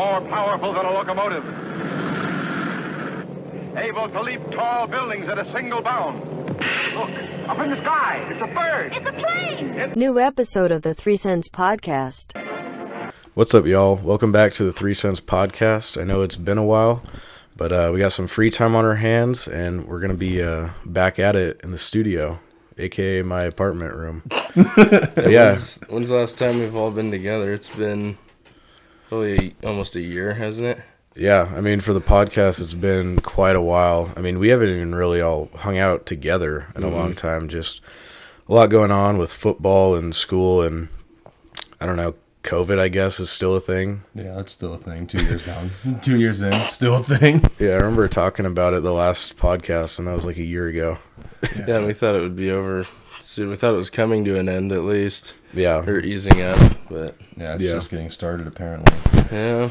more powerful than a locomotive, able to leap tall buildings at a single bound. Look, up in the sky, it's a bird. It's a plane! New episode of the Three Cents Podcast. What's up, y'all? Welcome back to the Three Cents Podcast. I know it's been a while, but uh, we got some free time on our hands, and we're gonna be uh, back at it in the studio, aka my apartment room. yeah, When's, when's the last time we've all been together? It's been probably almost a year, hasn't it? yeah. I mean, for the podcast, it's been quite a while. I mean, we haven't even really all hung out together in a mm-hmm. long time. Just a lot going on with football and school, and I don't know. COVID, I guess, is still a thing. Yeah, that's still a thing. Two years down, two years in, still a thing. Yeah, I remember talking about it the last podcast, and that was like a year ago. Yeah, and we thought it would be over soon. We thought it was coming to an end at least, Yeah, or easing up. But Yeah, it's Yeah. just getting started apparently. yeah,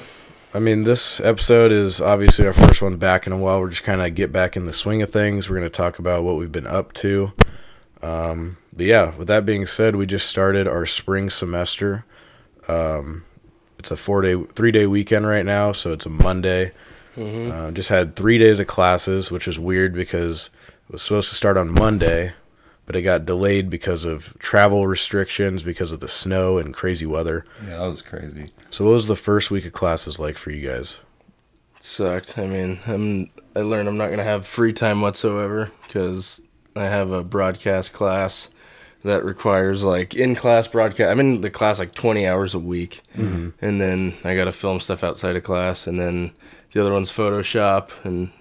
I mean, this episode is obviously our first one back in a while. We're just kind of get back in the swing of things. We're going to talk about what we've been up to. Um, but yeah, with that being said, we just started our spring semester. Um, it's a four day, three day weekend right now, so it's a Monday. Uh, just had three days of classes, which was weird because it was supposed to start on Monday, but it got delayed because of travel restrictions, because of the snow and crazy weather. Yeah, that was crazy. So, what was the first week of classes like for you guys? it sucked. I mean, I'm I learned I'm not gonna have free time whatsoever because I have a broadcast class that requires like in class broadcast. I'm in the class like 20 hours a week, mm-hmm. and then I got to film stuff outside of class, and then the other one's Photoshop, and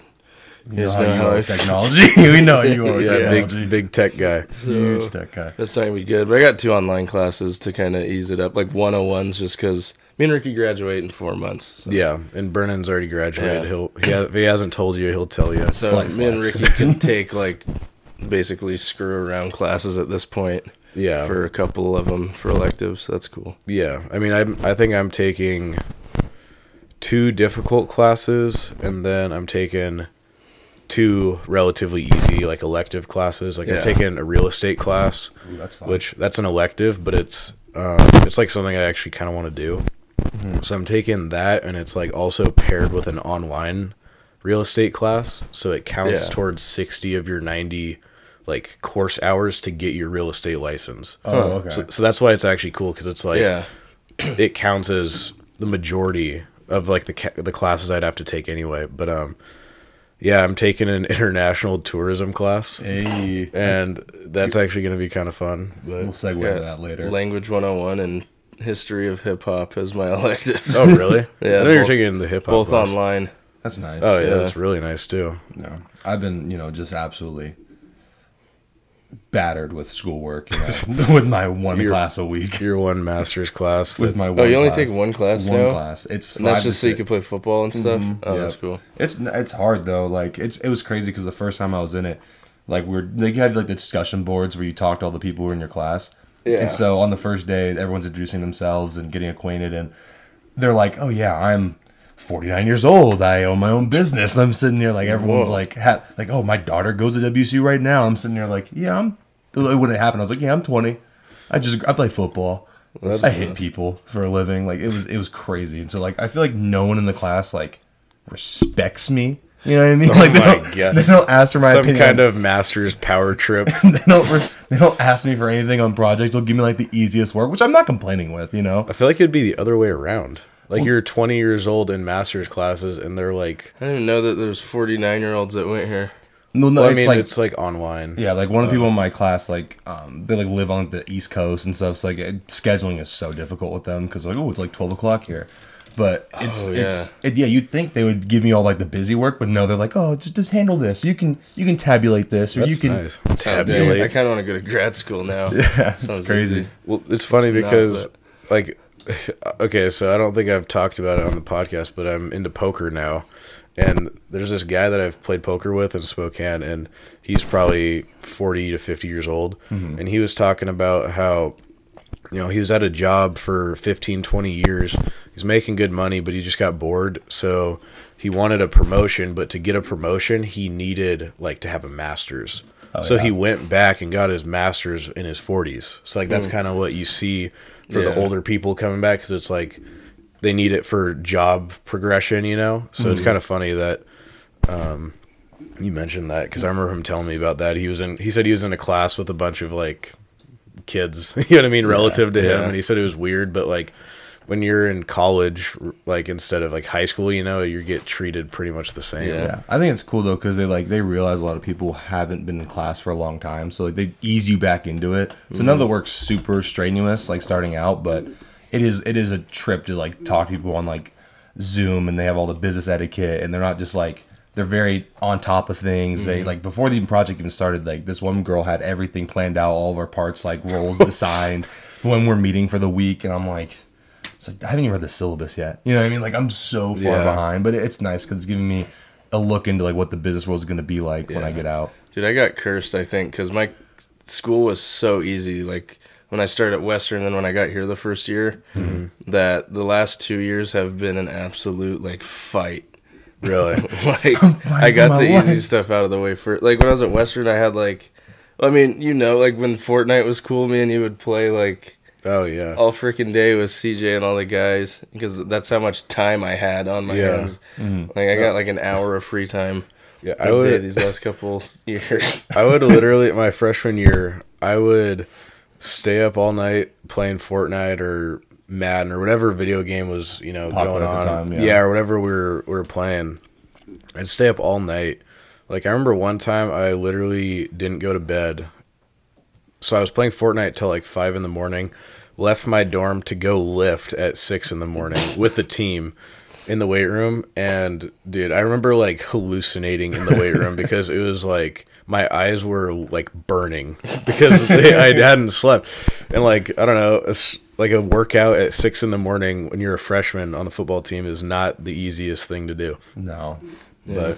You know guys how know you how are with technology. we know you are with Yeah, technology. big big tech guy. Huge tech guy. That's not gonna be good. But I got two online classes to kind of ease it up, like 101s, just because me and Ricky graduate in four months. So, Yeah, and Brennan's already graduated. Yeah. He'll he ha- if he hasn't told you, he'll tell you. so Slight me and. Ricky can take like basically screw around classes at this point yeah, for a couple of them for electives. That's cool. yeah. I mean, I I think I'm taking two difficult classes, and then I'm taking two relatively easy like elective classes. Like Yeah. I'm taking a real estate class, Ooh, that's fine. which that's an elective, but it's um, it's like something I actually kind of want to do. So I'm taking that, and it's like also paired with an online real estate class, so it counts Yeah. towards sixty of your ninety like course hours to get your real estate license. oh, okay. So, so that's why it's actually cool because it's like yeah, it counts as the majority of like the ca- the classes I'd have to take anyway. But um, yeah, I'm taking an international tourism class, hey, and that's actually going to be kind of fun. we'll segue yeah. to that later. Language 101 and history of hip hop as my elective. oh, really? Yeah, I know you're taking the hip hop. Both class. online. That's nice. Oh yeah, Yeah. that's really nice too. No, I've been, you know, just absolutely battered with schoolwork. You know, with my one You're- class a week. Your one master's class. With that- my oh, one Oh, you only class. take one class one now? class. It's And that's just so you can play football and stuff. Mm-hmm. Oh, yeah. that's cool. It's it's hard though. Like it's it was crazy because the first time I was in it, like we are they had like the discussion boards where you talk to all the people who are in your class. Yeah. And so on the first day, everyone's introducing themselves and getting acquainted, and they're like, "Oh yeah, I'm 49 years old. I own my own business." I'm sitting there like everyone's Whoa. like, ha- "Like oh, my daughter goes to WSU right now." I'm sitting there like, "Yeah, I'm." When it happened, I was like, "Yeah, I'm 20. I just I play football." That's I hit people for a living. Like it was it was crazy. And so like I feel like no one in the class like respects me. You know what I mean? Oh like they Oh don't, God. they don't ask for my some opinion. kind of master's power trip. they don't re- they don't ask me for anything on projects. They'll give me like the easiest work, which I'm not complaining with. You know? I feel like it'd be the other way around. Like you're 20 years old in master's classes, and they're like, I didn't know that there's 49 year olds that went here. No, no, well, I it's mean, like it's like online. yeah, like one of the people in my class, like um, they like live on the East Coast and stuff. So like it, scheduling is so difficult with them because like oh, it's like 12 o'clock here. But it's Oh, it's it, yeah. You'd think they would give me all like the busy work, but no, they're like, oh, just just handle this. You can you can tabulate this, or That's you can nice. Dude, Tabulate. I kind of want to go to grad school now. Yeah, Sounds it's crazy. easy. Well, it's funny Not, because, but- like, okay, so I don't think I've talked about it on the podcast, but I'm into poker now. And there's this guy that I've played poker with in Spokane, and he's probably 40 to 50 years old. Mm-hmm. And he was talking about how, you know, he was at a job for 15, 20 years. He's making good money, but he just got bored. So he wanted a promotion, but to get a promotion, he needed, like, to have a master's. Oh, so yeah. he went back and got his master's in his 40s. So, like, that's mm. kind of what you see for the older people coming back because it's like they need it for job progression, you know. So it's kind of funny that um, you mentioned that because I remember him telling me about that. He was in. He said he was in a class with a bunch of like kids. You know what I mean? Relative to him, yeah. and he said it was weird, but like when you're in college, like instead of like high school, you know, you get treated pretty much the same. Yeah. Yeah, I think it's cool though because they like they realize a lot of people haven't been in class for a long time, so like they ease you back into it. So none of mm-hmm. the work's super strenuous like starting out, but it is it is a trip to like talk to people on like Zoom and they have all the business etiquette and they're not just like they're very on top of things. They mm-hmm. like before the project even started, like this one girl had everything planned out, all of our parts like roles assigned when we're meeting for the week, and I'm like. It's like I haven't even read the syllabus yet. You know what I mean? Like I'm so far Yeah. behind, but it's nice because it's giving me a look into like what the business world is going to be like when I get out. Dude, I got cursed, I think, because my school was so easy. Like when I started at Western, and then when I got here the first year, Mm-hmm. that the last two years have been an absolute like fight. Really? like I got the my easy stuff out of the way first. Like when I was at Western, I had like, I mean, you know, like when Fortnite was cool, me and you would play like oh yeah. all freaking day with CJ and all the guys because that's how much time I had on my Yeah. hands. Like I got like an hour of free time. Yeah, I I would would. these last couple years. I would literally my freshman year, I would stay up all night playing Fortnite or Madden or whatever video game was, you know, Popular going on. time, yeah. yeah. or whatever we were we were playing. I'd stay up all night. Like I remember one time I literally didn't go to bed. So I was playing Fortnite till like five in the morning, left my dorm to go lift at six in the morning with the team in the weight room. And dude i remember like hallucinating in the weight room because it was like my eyes were like burning because they, i hadn't slept. And like i don't know it's like a workout at six in the morning when you're a freshman on the football team is not the easiest thing to do. No, but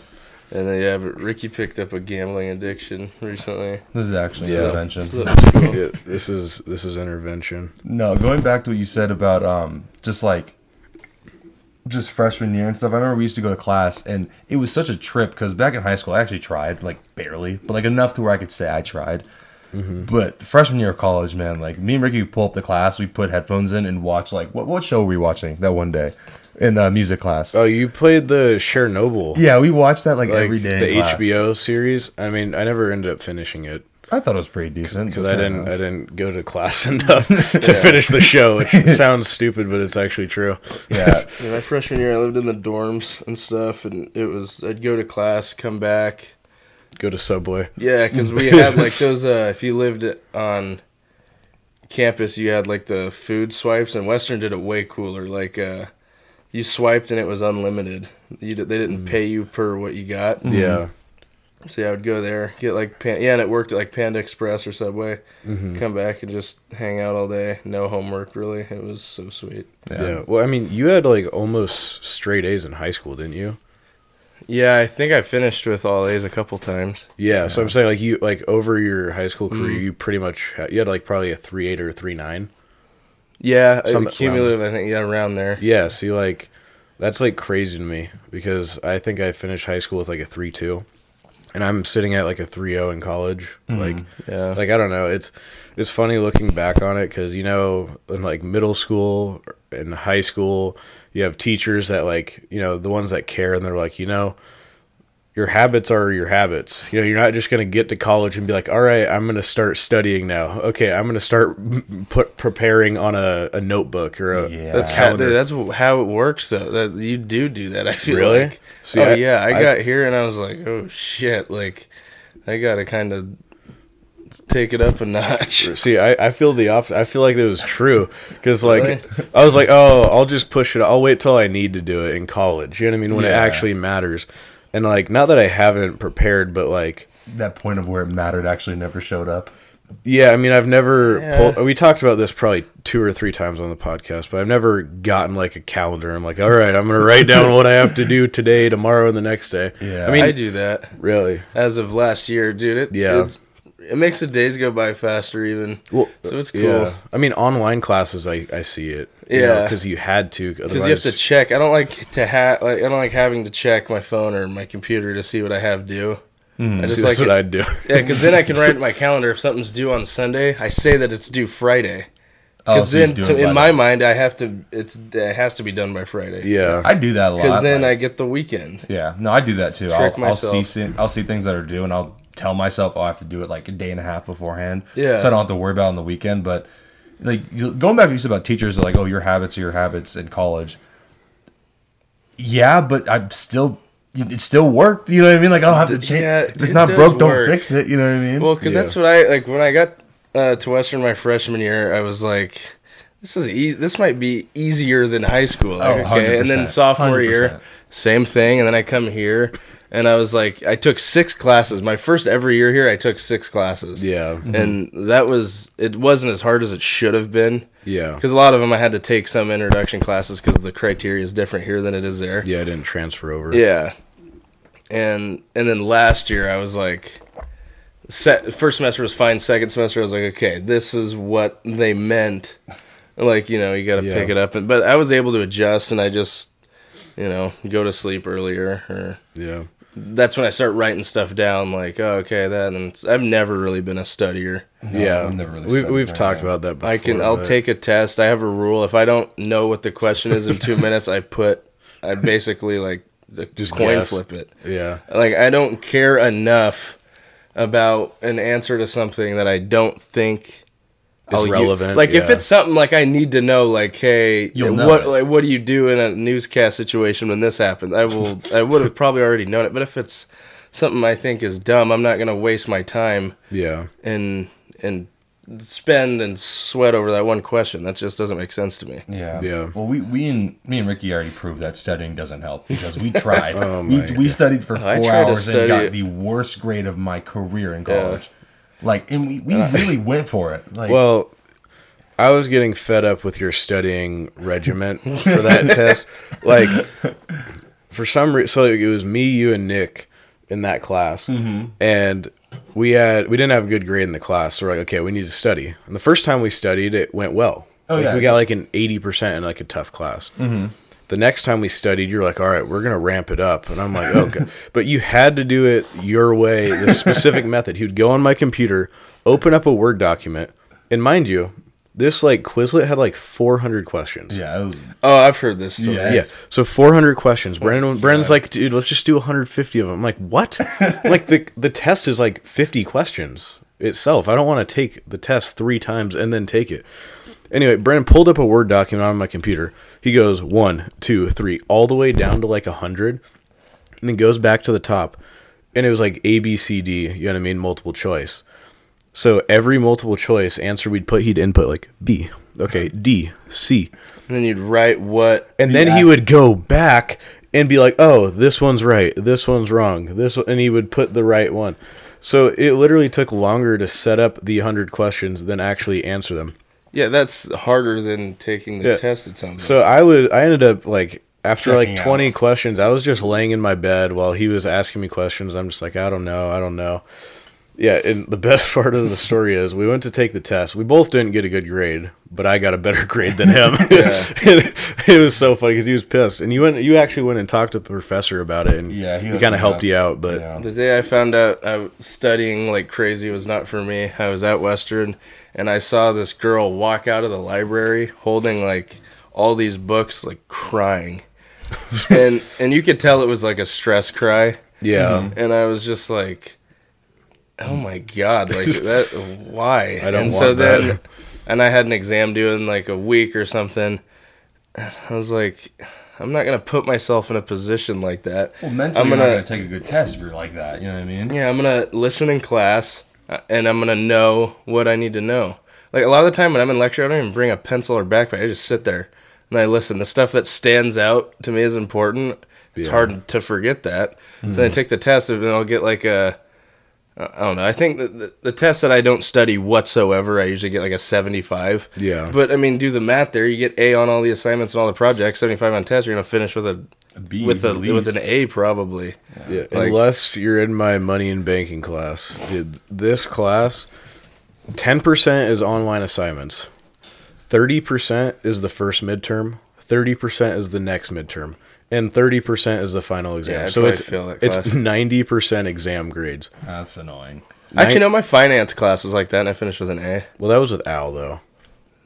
And then yeah, but Ricky picked up a gambling addiction recently. this is actually Yeah. intervention. it, this is this is intervention No, going back to what you said about um just like just freshman year and stuff. I remember we used to go to class and it was such a trip because back in high school I actually tried like barely, but like enough to where I could say I tried. But freshman year of college, man, like me and Ricky would pull up the class, we put headphones in and watch like what what show were we watching that one day in uh, music class? oh you played the chernobyl yeah, we watched that like, like every day. the in class. hbo series i mean i never ended up finishing it I thought it was pretty decent because I didn't enough. I didn't go to class enough to finish the show. It sounds stupid, but it's actually true. Yeah, Yeah, my freshman year, I lived in the dorms and stuff, and it was I'd go to class, come back. Go to Subway. Yeah, because we had like those. Uh, if you lived on campus, you had like the food swipes, and Western did it way cooler. Like uh, you swiped and it was unlimited. You they didn't mm. pay you per what you got. Mm-hmm. Yeah, So yeah, I would go there, get like pan- yeah, and it worked at like Panda Express or Subway. Mm-hmm. Come back and just hang out all day, no homework really. It was so sweet. yeah, Well, I mean, you had like almost straight A's in high school, didn't you? Yeah, I think I finished with all A's a couple times. Yeah. So I'm saying like you like over your high school career, mm-hmm. you pretty much had, you had like probably a three eight or a three nine. Yeah, uh, Some- cumulative. I think yeah, around there. Yeah. See, like that's like crazy to me because I think I finished high school with like a three two, and I'm sitting at like a three zero in college. Mm-hmm. Like. Yeah, like I don't know. It's it's funny looking back on it because you know in like middle school and high school you have teachers that like you know the ones that care and they're like you know your habits are your habits. You know you're not just gonna get to college and be like all right I'm gonna start studying now. Okay I'm gonna start put preparing on a, a notebook or a Yeah. That's how, calendar. dude, that's how it works though. That you do do that. I feel Really? like. See, oh I- yeah, I, I- got here and I was like, oh shit, like I gotta kind of take it up a notch. See, I, I feel the opposite. I feel like it was true because, like, Really? I was like, oh, I'll just push it. I'll wait till I need to do it in college. You know what I mean? When it actually matters. And like, not that I haven't prepared, but like, that point of where it mattered actually never showed up. yeah, I mean, I've never. Yeah. Pulled, we talked about this probably two or three times on the podcast, but I've never gotten like a calendar. I'm like, all right, I'm gonna write down what I have to do today, tomorrow, and the next day. Yeah. I mean, I do that really. as of last year, dude. It Yeah. It's- it makes the days go by faster even. Well, So it's cool. Yeah, I mean, online classes, I I see it. Yeah. because you had to. Because you have to check. I don't like to have. Like, I don't like having to check my phone or my computer to see what I have due. Hmm, I just See, like that's what I'd do. Yeah, because then I can write in my calendar if something's due on Sunday. I say that it's due Friday, Oh, Because so then, do to, in my that. mind, I have to. It's it has to be done by Friday. Yeah. I do that a lot. Because then I get the weekend. Yeah, no, I do that too. I'll, Trick I'll see I'll see things that are due, and I'll tell myself oh, I have to do it like a day and a half beforehand. Yeah. so I don't have to worry about it on the weekend. But like going back to what you said about teachers, are like oh your habits are your habits in college. Yeah, but I'm still. It still worked. You know what I mean? Like I don't have to change. Yeah, if it's it not does broke, don't fix it. You know what I mean? Well, because Yeah. that's what I like when I got uh, to Western my freshman year. I was like, this is easy. This might be easier than high school. Like, Oh, okay, and then 100%, sophomore year, same thing. And then I come here, and I was like, I took six classes. My first every year here, I took six classes. Yeah. Mm-hmm. and that was it. wasn't as hard as it should have been. Yeah. Because a lot of them I had to take some introduction classes because the criteria is different here than it is there. Yeah, I didn't transfer over. Yeah. And and then last year I was like set first semester was fine, second semester I was like, okay, this is what they meant. Like, you know, you gotta Yeah. pick it up and but I was able to adjust and I just you know, go to sleep earlier or Yeah. That's when I start writing stuff down like, oh, okay, that and I've never really been a studier. yeah. I've never really we, studied we've for talked that. about that before. I can I'll but- take a test. I have a rule. If I don't know what the question is in 2 minutes, I put I basically like Just coin guess. flip it. Yeah. like I don't care enough about an answer to something that I don't think It's oh, u- relevant, Like if it's something like I need to know, like hey, You'll what it. like what do you do in a newscast situation when this happens? I will. I would have probably already known it. But if it's something I think is dumb, I'm not gonna waste my time Yeah. and and spend and sweat over that one question. That just doesn't make sense to me. Yeah. Yeah. Well, we, we and me and Ricky already proved that studying doesn't help because we tried. Oh we, my we studied for four hours and got it. the worst grade of my career in college. Like, and we, we really went for it. Like, Well, I was getting fed up with your studying regiment for that test. Like, for some reason, so it was me, you, and Nick in that class, Mm-hmm. and we had we didn't have a good grade in the class. So we're like, okay, we need to study. And the first time we studied, it went well. Oh, Like, yeah. we got like an eighty percent in like a tough class. Mm-hmm. The next time we studied, you're like, all right, we're gonna ramp it up, and I'm like, okay, but you had to do it your way, the specific method. He would go on my computer, open up a Word document, and mind you, this like Quizlet had like 400 questions. yeah, was, Oh, I've heard this story. Yeah. Oh, yeah. So 400 questions. Brandon, Brandon's like, dude, let's just do 150 of them. I'm like, what? like the the test is like 50 questions itself. I don't want to take the test three times and then take it. Anyway, Brandon pulled up a Word document on my computer. He goes one, two, three, all the way down to like a 100, and then goes back to the top. And it was like A, B, C, D, you know what I mean? Multiple choice. So every multiple choice answer we'd put, he'd input like B, okay, D, C. And then you'd write what And then he would go back and be like, "Oh, this one's right. This one's wrong. This," one, and he would put the right one. So it literally took longer to set up the hundred questions than actually answer them. Yeah, that's harder than taking the Yeah. test. It sounds So I would, I ended up like after Checking like out. twenty questions, I was just laying in my bed while he was asking me questions. I'm just like, I don't know, I don't know. Yeah, and the best part of the story is we went to take the test. We both didn't get a good grade, but I got a better grade than him. it, it was so funny because he was pissed, and you went, you actually went and talked to the professor about it, and Yeah, he he, kind of helped you out. But yeah. The day I found out I was studying like crazy was not for me. I was at Western and I saw this girl walk out of the library holding like all these books like crying. and and you could tell it was like a stress cry yeah, mm-hmm. and I was just like oh my god, like that why? I don't and want so that. then and I had an exam due in like a week or something. I was like I'm not going to put myself in a position like that. Well, mentally, I'm you're gonna- not going to take a good test if you're like that. You know what I mean? Yeah, I'm gonna listen in class, Uh, and I'm gonna know what I need to know. Like a lot of the time when I'm in lecture, I don't even bring a pencil or backpack. I just sit there and I listen. The stuff that stands out to me is important. It's Yeah. hard to forget that. So then I hmm. take the test, and I'll get like a. I don't know. I think that the, the test that I don't study whatsoever, I usually get like a 75. Yeah. But I mean, do the math there. You get A on all the assignments and all the projects. 75 on tests. You're gonna finish with A B with a at with an. A probably. Yeah, Like- unless you're in my money and banking class. Dude, this class, 10% is online assignments. 30% is the first midterm. 30% is the next midterm. And 30% is the final exam. I so it's fail that it's 90% exam grades. That's annoying. Actually, no. My finance class was like that, and I finished with an A. Well, that was with Al though.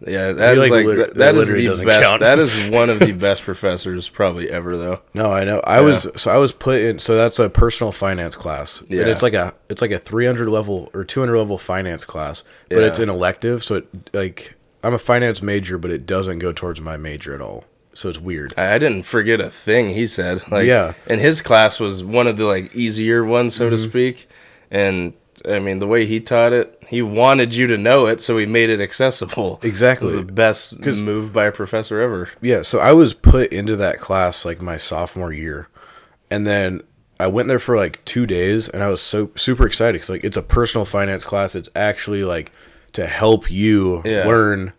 Yeah, that is like like, that- is literally the doesn't best. count. That is one of the best professors probably ever though. No, I know. I was so I was put in. So that's a personal finance class. Yeah. Yeah. And it's like a it's like a 300 level or 200 level finance class, but Yeah. it's an elective. So it like I'm a finance major, but it doesn't go towards my major at all. So it's weird. I, I didn't forget a thing he said. Like, Yeah. and his class was one of the like easier ones, so to Mm-hmm. speak. And I mean, the way he taught it, he wanted you to know it, so he made it accessible. Exactly. it was the best move by a professor ever. Yeah, so I was put into that class like my sophomore year, and then I went there for like two days, and I was so super excited because like it's a personal finance class. It's actually like to help you Yeah. learn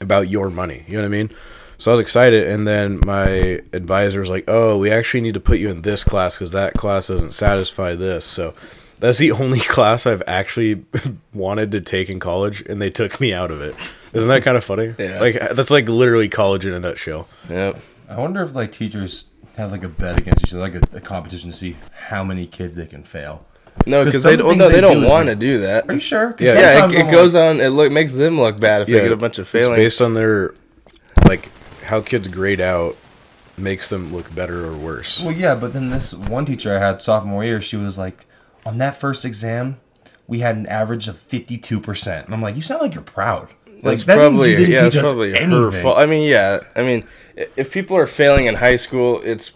about your money. You know what I mean? So I was excited, and then my advisor was like, "Oh, we actually need to put you in this class because that class doesn't satisfy this." So that's the only class I've actually wanted to take in college, and they took me out of it. Isn't that kind of funny? Yeah. Like that's like literally college in a nutshell. Yep. I wonder if like teachers have like a bet against each other, like a, a competition to see how many kids they can fail. No, 'Cause because they of the don't. No, they they don't do want to do that. Are you sure? Yeah. Yeah, it, it I'm goes on. It look makes them look bad if they get a bunch of failing. It's based on their like how kids grade out makes them look better or worse. Well, yeah, but then this one teacher I had sophomore year, she was like, on that first exam, we had an average of fifty-two percent, and I'm like, you sound like you're proud. Like That's that probably means you didn't yeah, us probably her anything. fault. I mean, yeah, I mean, if people are failing in high school, it's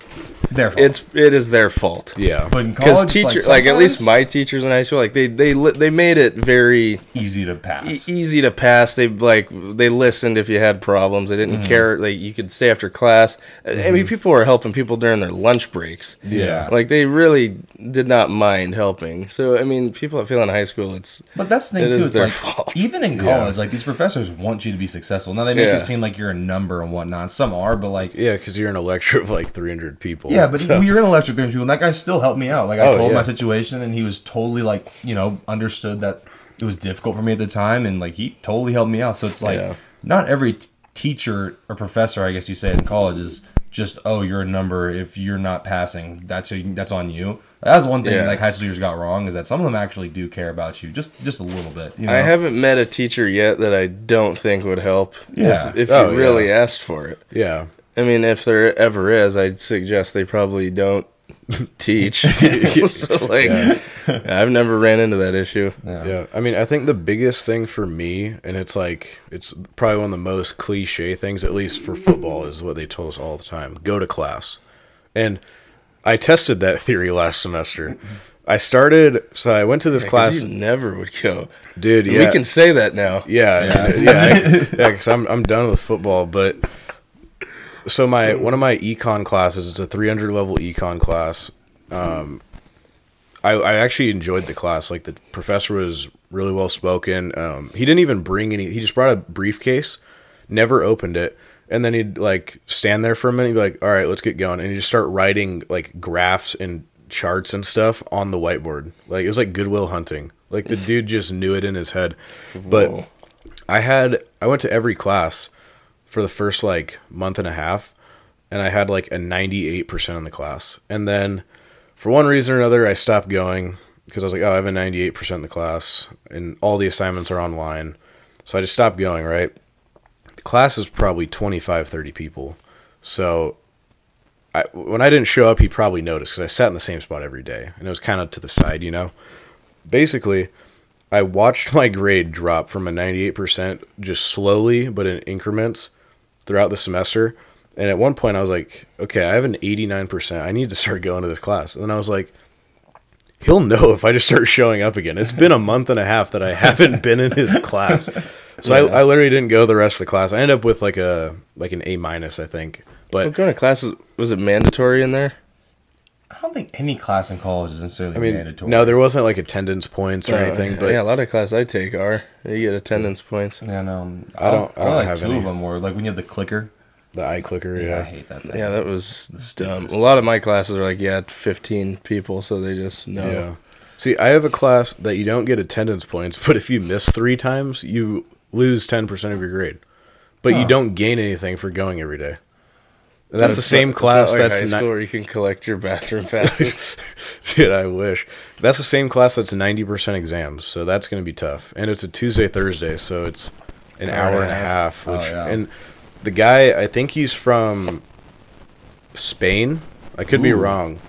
Their fault. it's it is their fault. Yeah. but in Because college, teacher, like, like, at least my teachers in high school, like they they li- they made it very easy to pass. e- easy to pass. They like they listened if you had problems. They didn't Mm-hmm. care. Like you could stay after class. I mean, people were helping people during their lunch breaks. Yeah. Like they really did not mind helping. So I mean, people that fail in high school, it's But that's the thing It too. is It's their like fault. even in college, like these professors want you to be successful. Now they make Yeah. it seem like you're a number and whatnot. Some are, but like Yeah, because you're in a lecture of like 300 people. Yeah, but So- we were in electric games people, and that guy still helped me out. Like I Oh, told yeah. my situation, and he was totally like, you know, understood that it was difficult for me at the time, and like he totally helped me out. So it's like Yeah. not every t- teacher or professor, I guess you say in college, is just oh you're a number. If you're not passing, that's a, that's on you. That's one thing Yeah. like high school teachers got wrong is that some of them actually do care about you, just just a little bit. You know? I haven't met a teacher yet that I don't think would help. Yeah. If, if Oh, you really yeah. asked for it. yeah. I mean, if there ever is, I'd suggest they probably don't teach. so, like, I've never ran into that issue. Yeah. I mean, I think the biggest thing for me, and it's like, it's probably one of the most cliche things, at least for football, is what they told us all the time go to class. And I tested that theory last semester. I started, so I went to this 'Cause class. you never would go. Dude, yeah. We can say that now. Yeah, yeah, yeah, yeah. Because I'm I'm done with football. But so my one of my econ classes, it's a 300 level econ class. Um, I I actually enjoyed the class. Like the professor was really well spoken. Um, he didn't even bring any. He just brought a briefcase, never opened it, and then he'd like stand there for a minute. He'd be like, "All right, let's get going," and he'd just start writing like graphs and charts and stuff on the whiteboard. Like it was like Good Will Hunting. Like the dude just knew it in his head. But Whoa. I had I went to every class for the first like month and a half and I had like a 98% in the class. And then for one reason or another I stopped going because I was like, "Oh, I have a 98% in the class and all the assignments are online." So I just stopped going, right? The class is probably 25 30 people. So I, when I didn't show up, he probably noticed because I sat in the same spot every day, and it was kind of to the side, you know. Basically, I watched my grade drop from a 98% just slowly, but in increments throughout the semester. And at one point, I was like, okay, I have an 89%. I need to start going to this class. And then I was like, he'll know if I just start showing up again. It's been a month and a half that I haven't been in his class. So I, I literally didn't go the rest of the class. I ended up with like a like an A minus, I think. Well, But going to classes was it mandatory in there? I don't think any class in college is necessarily I mean, mandatory. no, there wasn't like attendance points or Uh, anything. But yeah, a lot of classes I take are you get attendance points. Yeah, no, I don't- I don't like have two any. of them were like when you have the clicker. the iClicker, Yeah, I hate that thing. Yeah, that was dumb. A lot of my classes are like yeah, fifteen people, so they just know. Yeah. See, I have a class that you don't get attendance points, but if you miss three times, you lose ten percent of your grade. But you don't gain anything for going every day. And that's the same not- class like that's high school where you can collect your bathroom passes. Dude, I wish. That's the same class that's ninety percent exams, so that's gonna be tough. And it's a Tuesday Thursday, so it's an Hour hour and a a half. Which, Oh, yeah. And the guy, I think he's from Spain. I could be wrong.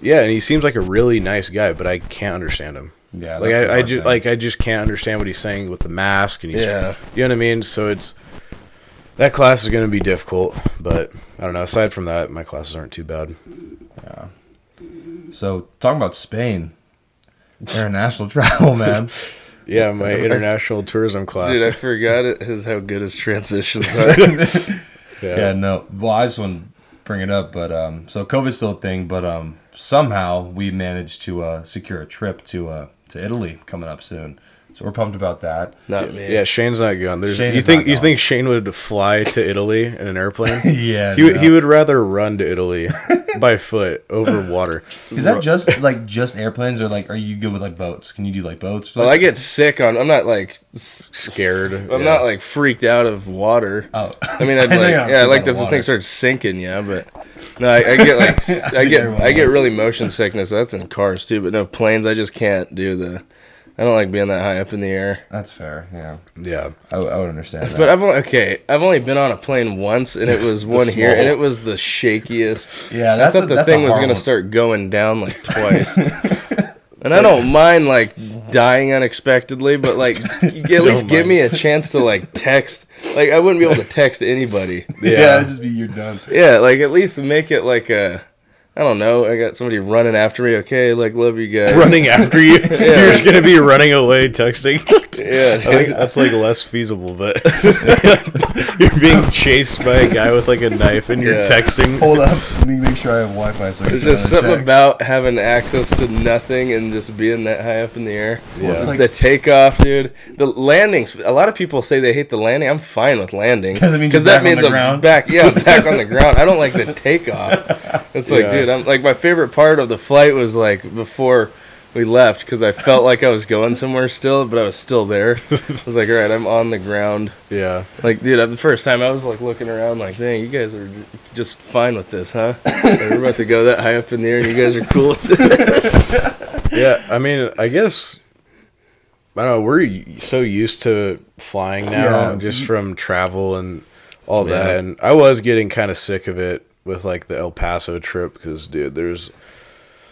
Yeah, and he seems like a really nice guy, but I can't understand him. Yeah, like I, I just like I just can't understand what he's saying with the mask, and he's Yeah. you know what I mean. So it's that class is going to be difficult, but I don't know. Aside from that, my classes aren't too bad. Yeah. So talking about Spain, international travel, man. Yeah, my international tourism class. Dude, I forgot it is how good his transitions are. yeah, no. Well, I just want to bring it up, but um, so COVID's still a thing, but um, somehow we managed to uh, secure a trip to uh to Italy coming up soon. So we're pumped about that. Not me. Yeah, Shane's not going. There's Shane you think not you think Shane would fly to Italy in an airplane? yeah, he would no. he would rather run to Italy by foot over water. Is that just like just airplanes, or like are you good with like boats? Can you do like boats? Well, I get sick on. I'm not like. Scared. I'm yeah. not like freaked out of water. Oh, I mean, I'd I like, you're yeah, like if the thing starts sinking, yeah, but no, I, I get like, s- I think get, I get really motion sickness. That's in cars too, but no planes. I just can't do the. I don't like being that high up in the air. That's fair. Yeah, Yeah. I would understand that. But I've only okay. I've only been on a plane once, and it was one here, and it was the shakiest. yeah, that's I thought a, the thing was gonna start going down like twice. and I don't mind like dying unexpectedly, but like at least give me a chance to like text. Like I wouldn't be able to text anybody. Yeah, Yeah. it'd just be you're done. Yeah, like at least make it like a. I don't know. I got somebody running after me. Okay, like love you guys. Running after you, you're just gonna be running away texting. Yeah, I think that's like less feasible, but you're being chased by a guy with like a knife and you're Yeah. texting. Hold up, let me make sure I have Wi-Fi. So I can There's send just something text. about having access to nothing and just being that high up in the air. Yeah. It's like- the takeoff, dude. The landings. A lot of people say they hate the landing. I'm fine with landing because means you're that back on means the I'm ground. back. Yeah, I'm back on the ground. I don't like the takeoff. It's like, Yeah. dude, I'm like my favorite part of the flight was like before we left because I felt like I was going somewhere still, but I was still there. I was like, all right, I'm on the ground. Yeah. Like, dude, the first time I was like looking around, like, dang, you guys are just fine with this, huh? Like, we're about to go that high up in the air, and you guys are cool with it. Yeah, I mean, I guess I don't know. We're so used to flying now, Yeah. just from travel and all Yeah. that. And I was getting kind of sick of it with like the El Paso trip because, dude, there's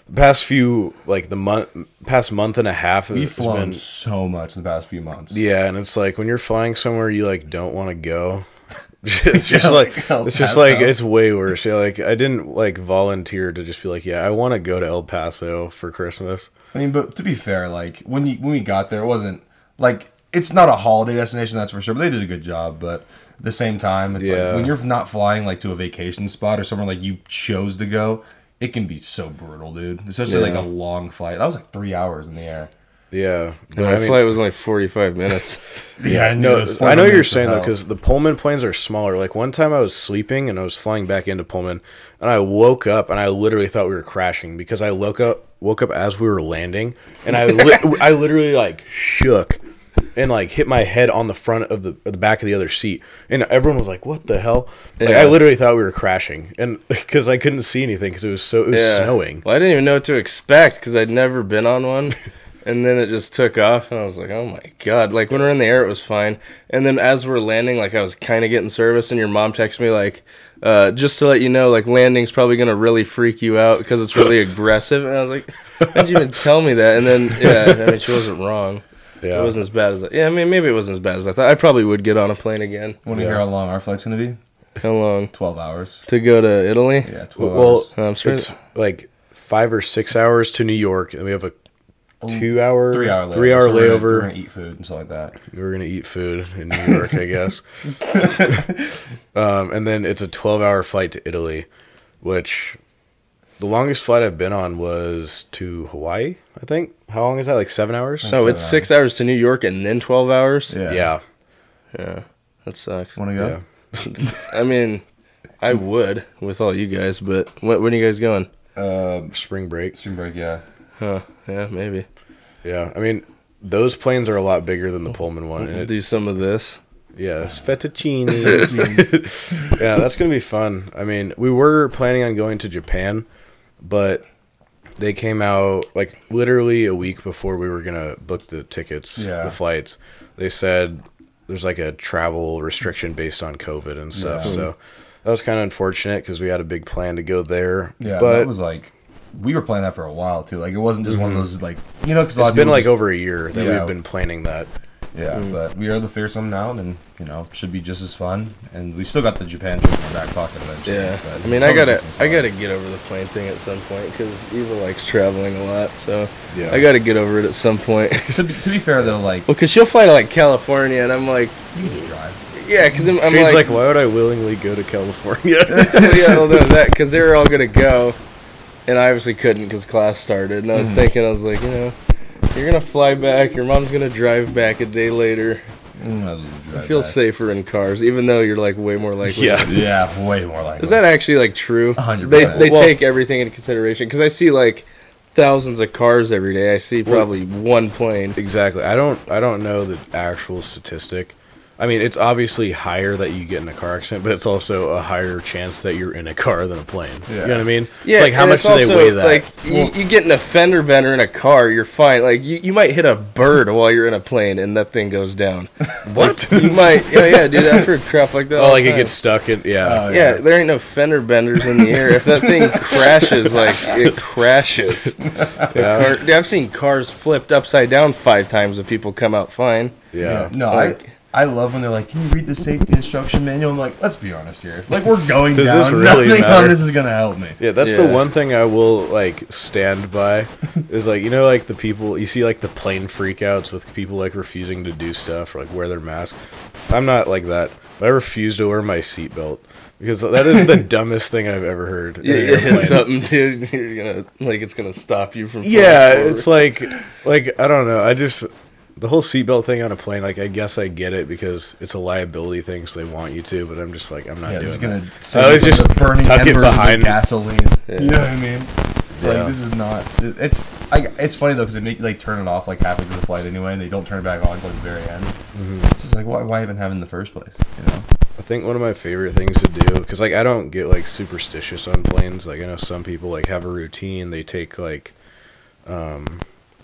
the past few like the month, past month and a half. We've flown been so much in the past few months. yeah, and it's like when you're flying somewhere you like don't want to go. it's just Yeah, like El it's just like it's way worse. Yeah, like I didn't like volunteer to just be like, yeah, I want to go to El Paso for Christmas. I mean, but to be fair, like when you when we got there, it wasn't like it's not a holiday destination, that's for sure. But they did a good job. But the same time, it's Yeah. like when you're not flying like to a vacation spot or somewhere like you chose to go, it can be so brutal, dude. Especially like a long flight. That was like three hours in the air. Yeah, but My I mean- flight was like 45 minutes. Yeah, I No, I know you're saying though, because the Pullman planes are smaller. Like one time I was sleeping and I was flying back into Pullman, and I woke up and I literally thought we were crashing because I woke up woke up as we were landing, and I li- I literally like shook and like hit my head on the front of the, the back of the other seat, and everyone was like, "What the hell?" Like Yeah. I literally thought we were crashing, and because I couldn't see anything because it was so it was snowing. Well, I didn't even know what to expect because I'd never been on one. and then it just took off, and I was like, oh my God. Like, when we are in the air, it was fine. And then as we're landing, like, I was kind of getting service, and your mom texted me, like, uh, just to let you know, like, landing's probably going to really freak you out because it's really aggressive. And I was like, how'd you even tell me that? And then, yeah, I mean, she wasn't wrong. Yeah, It wasn't as bad as I, yeah, I mean, maybe it wasn't as bad as I thought. I probably would get on a plane again. Want to Yeah. hear how long our flight's gonna be? How long? Twelve hours. To go to Italy? Yeah, twelve well, hours. I'm sure. it's like five or six hours to New York, and we have a two hour, Three hour layover. three hour So we're gonna- layover. We're gonna eat food and stuff like that. We're gonna eat food in New York, I guess. um, and then it's a twelve-hour flight to Italy, which the longest flight I've been on was to Hawaii. I think. How long is that? Like seven hours? Oh, it's six hours to New York and then 12 hours? Yeah. yeah, Yeah, that sucks. Want to go? yeah. I mean, I would with all you guys, but when, when are you guys going? Um, Spring break. spring break. Yeah. Huh? Yeah, maybe. Yeah, I mean. Those planes are a lot bigger than the Pullman one. And it, Do some of this. yeah, it's fettuccine. yeah, that's gonna be fun. I mean, we were planning on going to Japan, but they came out like literally a week before we were gonna book the tickets, Yeah. the flights. They said there's like a travel restriction based on COVID and stuff. Yeah. So that was kind of unfortunate because we had a big plan to go there. Yeah, but that was like we were planning that for a while too. Like it wasn't just one of mm-hmm. those like you know because it's been like over a year that Yeah. we've been planning that. Yeah. Hmm. But we are the fearsome now, and you know should be just as fun. And we still got the Japan trip in the back pocket eventually. Yeah, but I mean, I gotta, get I gotta get over the plane thing at some point because Eva likes traveling a lot. So Yeah. I gotta get over it at some point. To be, to be fair though, like well, cause she'll fly to like California, and I'm like, you can just drive. yeah, cause I'm, I'm like, like, why would I willingly go to California? yeah, well, no, that because they were all gonna go, and I obviously couldn't because class started. And I was hmm. thinking, I was like, you know, you're gonna fly back. Your mom's gonna drive back a day later. Well I feel back. safer in cars, even though you're like way more likely. Yeah. Yeah, way more likely. Is that actually like true? 100%. They they Well- take everything into consideration because I see like thousands of cars every day. I see probably one plane. Exactly. I don't I don't know the actual statistic. I mean, it's obviously higher that you get in a car accident, but it's also a higher chance that you're in a car than a plane. You know what I mean? it's like how much it's do they weigh that? Like you, you get in a fender bender in a car, you're fine. Like you, you might hit a bird while you're in a plane and that thing goes down. what? You might, yeah, yeah, dude. I've heard crap like that. oh, all like the it gets stuck in yeah. Oh, Yeah, there ain't no fender benders in the air. If that thing crashes, like it crashes. Yeah. Car- dude, I've seen cars flipped upside down five times and people come out fine. yeah. No, Like- I I love when they're like, "Can you read the safety instruction manual?" I'm like, "Let's be honest here. If like we're going Does down, this really nothing matter? on this is gonna help me." Yeah, that's the Yeah. one thing I will like stand by is like you know like the people you see like the plane freakouts with people like refusing to do stuff or like wear their mask. I'm not like that. But I refuse to wear my seatbelt because that is the dumbest thing I've ever heard. in Yeah, an you hit airplane. something, dude. You're gonna like it's gonna stop you from. flying Yeah, forward. it's like like I don't know. I just the whole seatbelt thing on a plane. Like I guess I get it because it's a liability thing, so they want you to. But I'm just like I'm not Yeah, doing it's gonna I save always just burning tuck it embers of the behind- gasoline. You know what I mean? It's Yeah. like this is not. It's I, it's funny though because they make you like turn it off like halfway through the flight anyway, and they don't turn it back on until the very end. Mm-hmm. It's just like why why even have it in the first place? You know? I think one of my favorite things to do because like I don't get like superstitious on planes. Like I know some people like have a routine. They take like, um,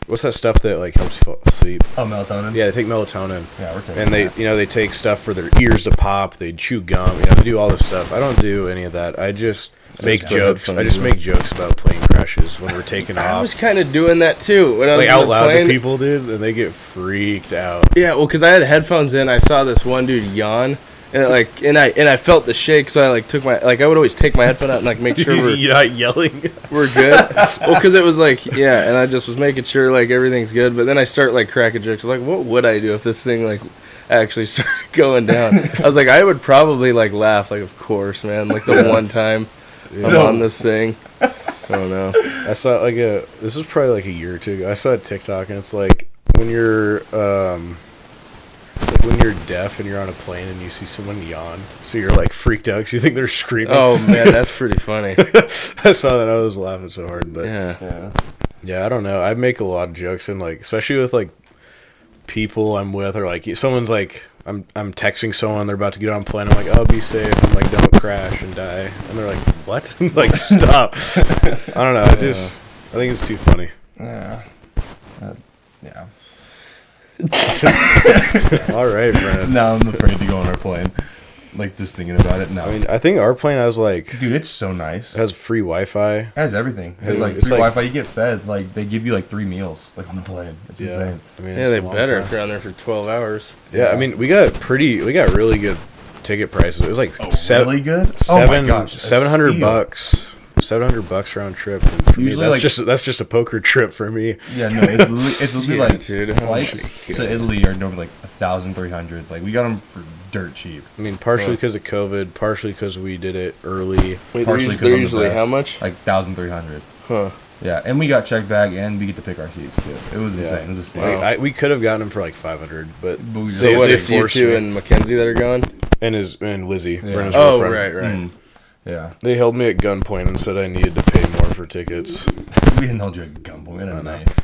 what's that stuff that like helps you fall asleep? Oh, melatonin. Yeah, they take melatonin. Yeah, we're taking And they, that. you know, they take stuff for their ears to pop. They chew gum. You know, they do all this stuff. I don't do any of that. I just make jokes. I just make jokes about plane crashes when we're taking off. I was kind of doing that too when I was Like out loud plane. to people, dude, and they get freaked out. Yeah, well, because I had headphones in, I saw this one dude yawn, and like, and I and I felt the shake, so I like took my like I would always take my headphone out and like make sure we're, You're not yelling. we're good. well, because it was like yeah, and I just was making sure like everything's good. But then I start like cracking jokes like, what would I do if this thing like actually started going down? I was like, I would probably like laugh, like of course, man, like the one time I'm on this thing. I don't know. I saw like a this was probably like a year or two ago. I saw a TikTok and it's like when you're um like when you're deaf and you're on a plane and you see someone yawn, so you're like freaked out because you think they're screaming. Oh man, that's pretty funny. I saw that. I was laughing so hard, but yeah. Yeah. Yeah. I don't know. I make a lot of jokes and like especially with like people I'm with or like someone's like I'm I'm texting someone they're about to get on a plane. I'm like, "Oh, be safe." I'm like, "Don't crash and die." And they're like, "What?" like, stop. I don't know. I just I think it's too funny. Yeah. Uh, yeah. All right, Brennan. Now I'm afraid to go on our plane. Like just thinking about it now. I mean, I think our plane has like dude, it's so nice. It has free Wi-Fi. It has everything. It's Dude, like it's free like- Wi-Fi. You get fed. Like they give you like three meals, like on the plane. It's insane. I mean, Yeah, it's they a long better time. if you're on there for 12 hours. Yeah, I mean, we got pretty, we got really good ticket prices. It was like seven, Oh, really good. seven, oh my gosh, seven hundred bucks, seven hundred bucks round trip. And for me, Usually, that's like- just that's just a poker trip for me. Yeah, no, it's literally, it's literally Yeah, like dude. Oh flights to Italy are normally like a thousand three hundred. Like we got them for dirt cheap. I mean, partially Huh. because of COVID, partially because we did it early. Wait, they're, Partially 'cause they're the usually best. how much? Like thousand three hundred. Huh. Yeah, and we got checked bag, and we get to pick our seats too. It was Yeah. insane. It was a steal. Like, I, we could have gotten them for like five hundred, but But we So They- what, they it's you forced two me. and Mackenzie that are going? and his and Lizzie, Brennan's Oh, girlfriend. right, right. Mm. Yeah, They held me at gunpoint and said I needed to pay more for tickets. we didn't hold you at gunpoint. We had know. knife.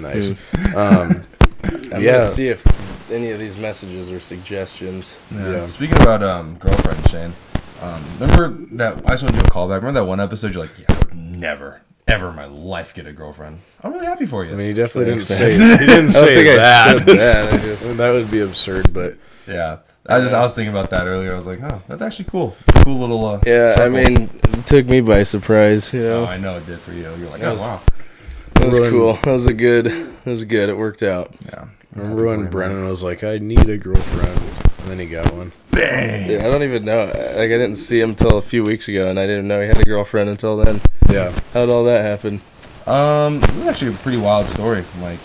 Nice. um, I'm Yeah. gonna see if any of these messages are suggestions. Yeah. Yeah. Speaking about um girlfriend Shane, um, remember that I just want to do a callback. Remember that one episode? You're like, yeah, I would never, ever in my life get a girlfriend. I'm really happy for you. I mean, he definitely Thanks, didn't man. say he didn't I don't say think I that. said that. I just, that would be absurd, but yeah, I just I was thinking about that earlier. I was like, oh, that's actually cool. It's a cool little. Uh, yeah, I mean, it took me by surprise. You Oh, I know it did for you. You're like, That oh was- wow. that was Ruin- cool. That was a good. That was good. It worked out. Yeah. remember when Brennan was like, "I need a girlfriend," and then he got one. Bang. Yeah, I don't even know. Like, I didn't see him till a few weeks ago, and I didn't know he had a girlfriend until then. Yeah, How'd all that happen? Um, it was actually a pretty wild story. Like,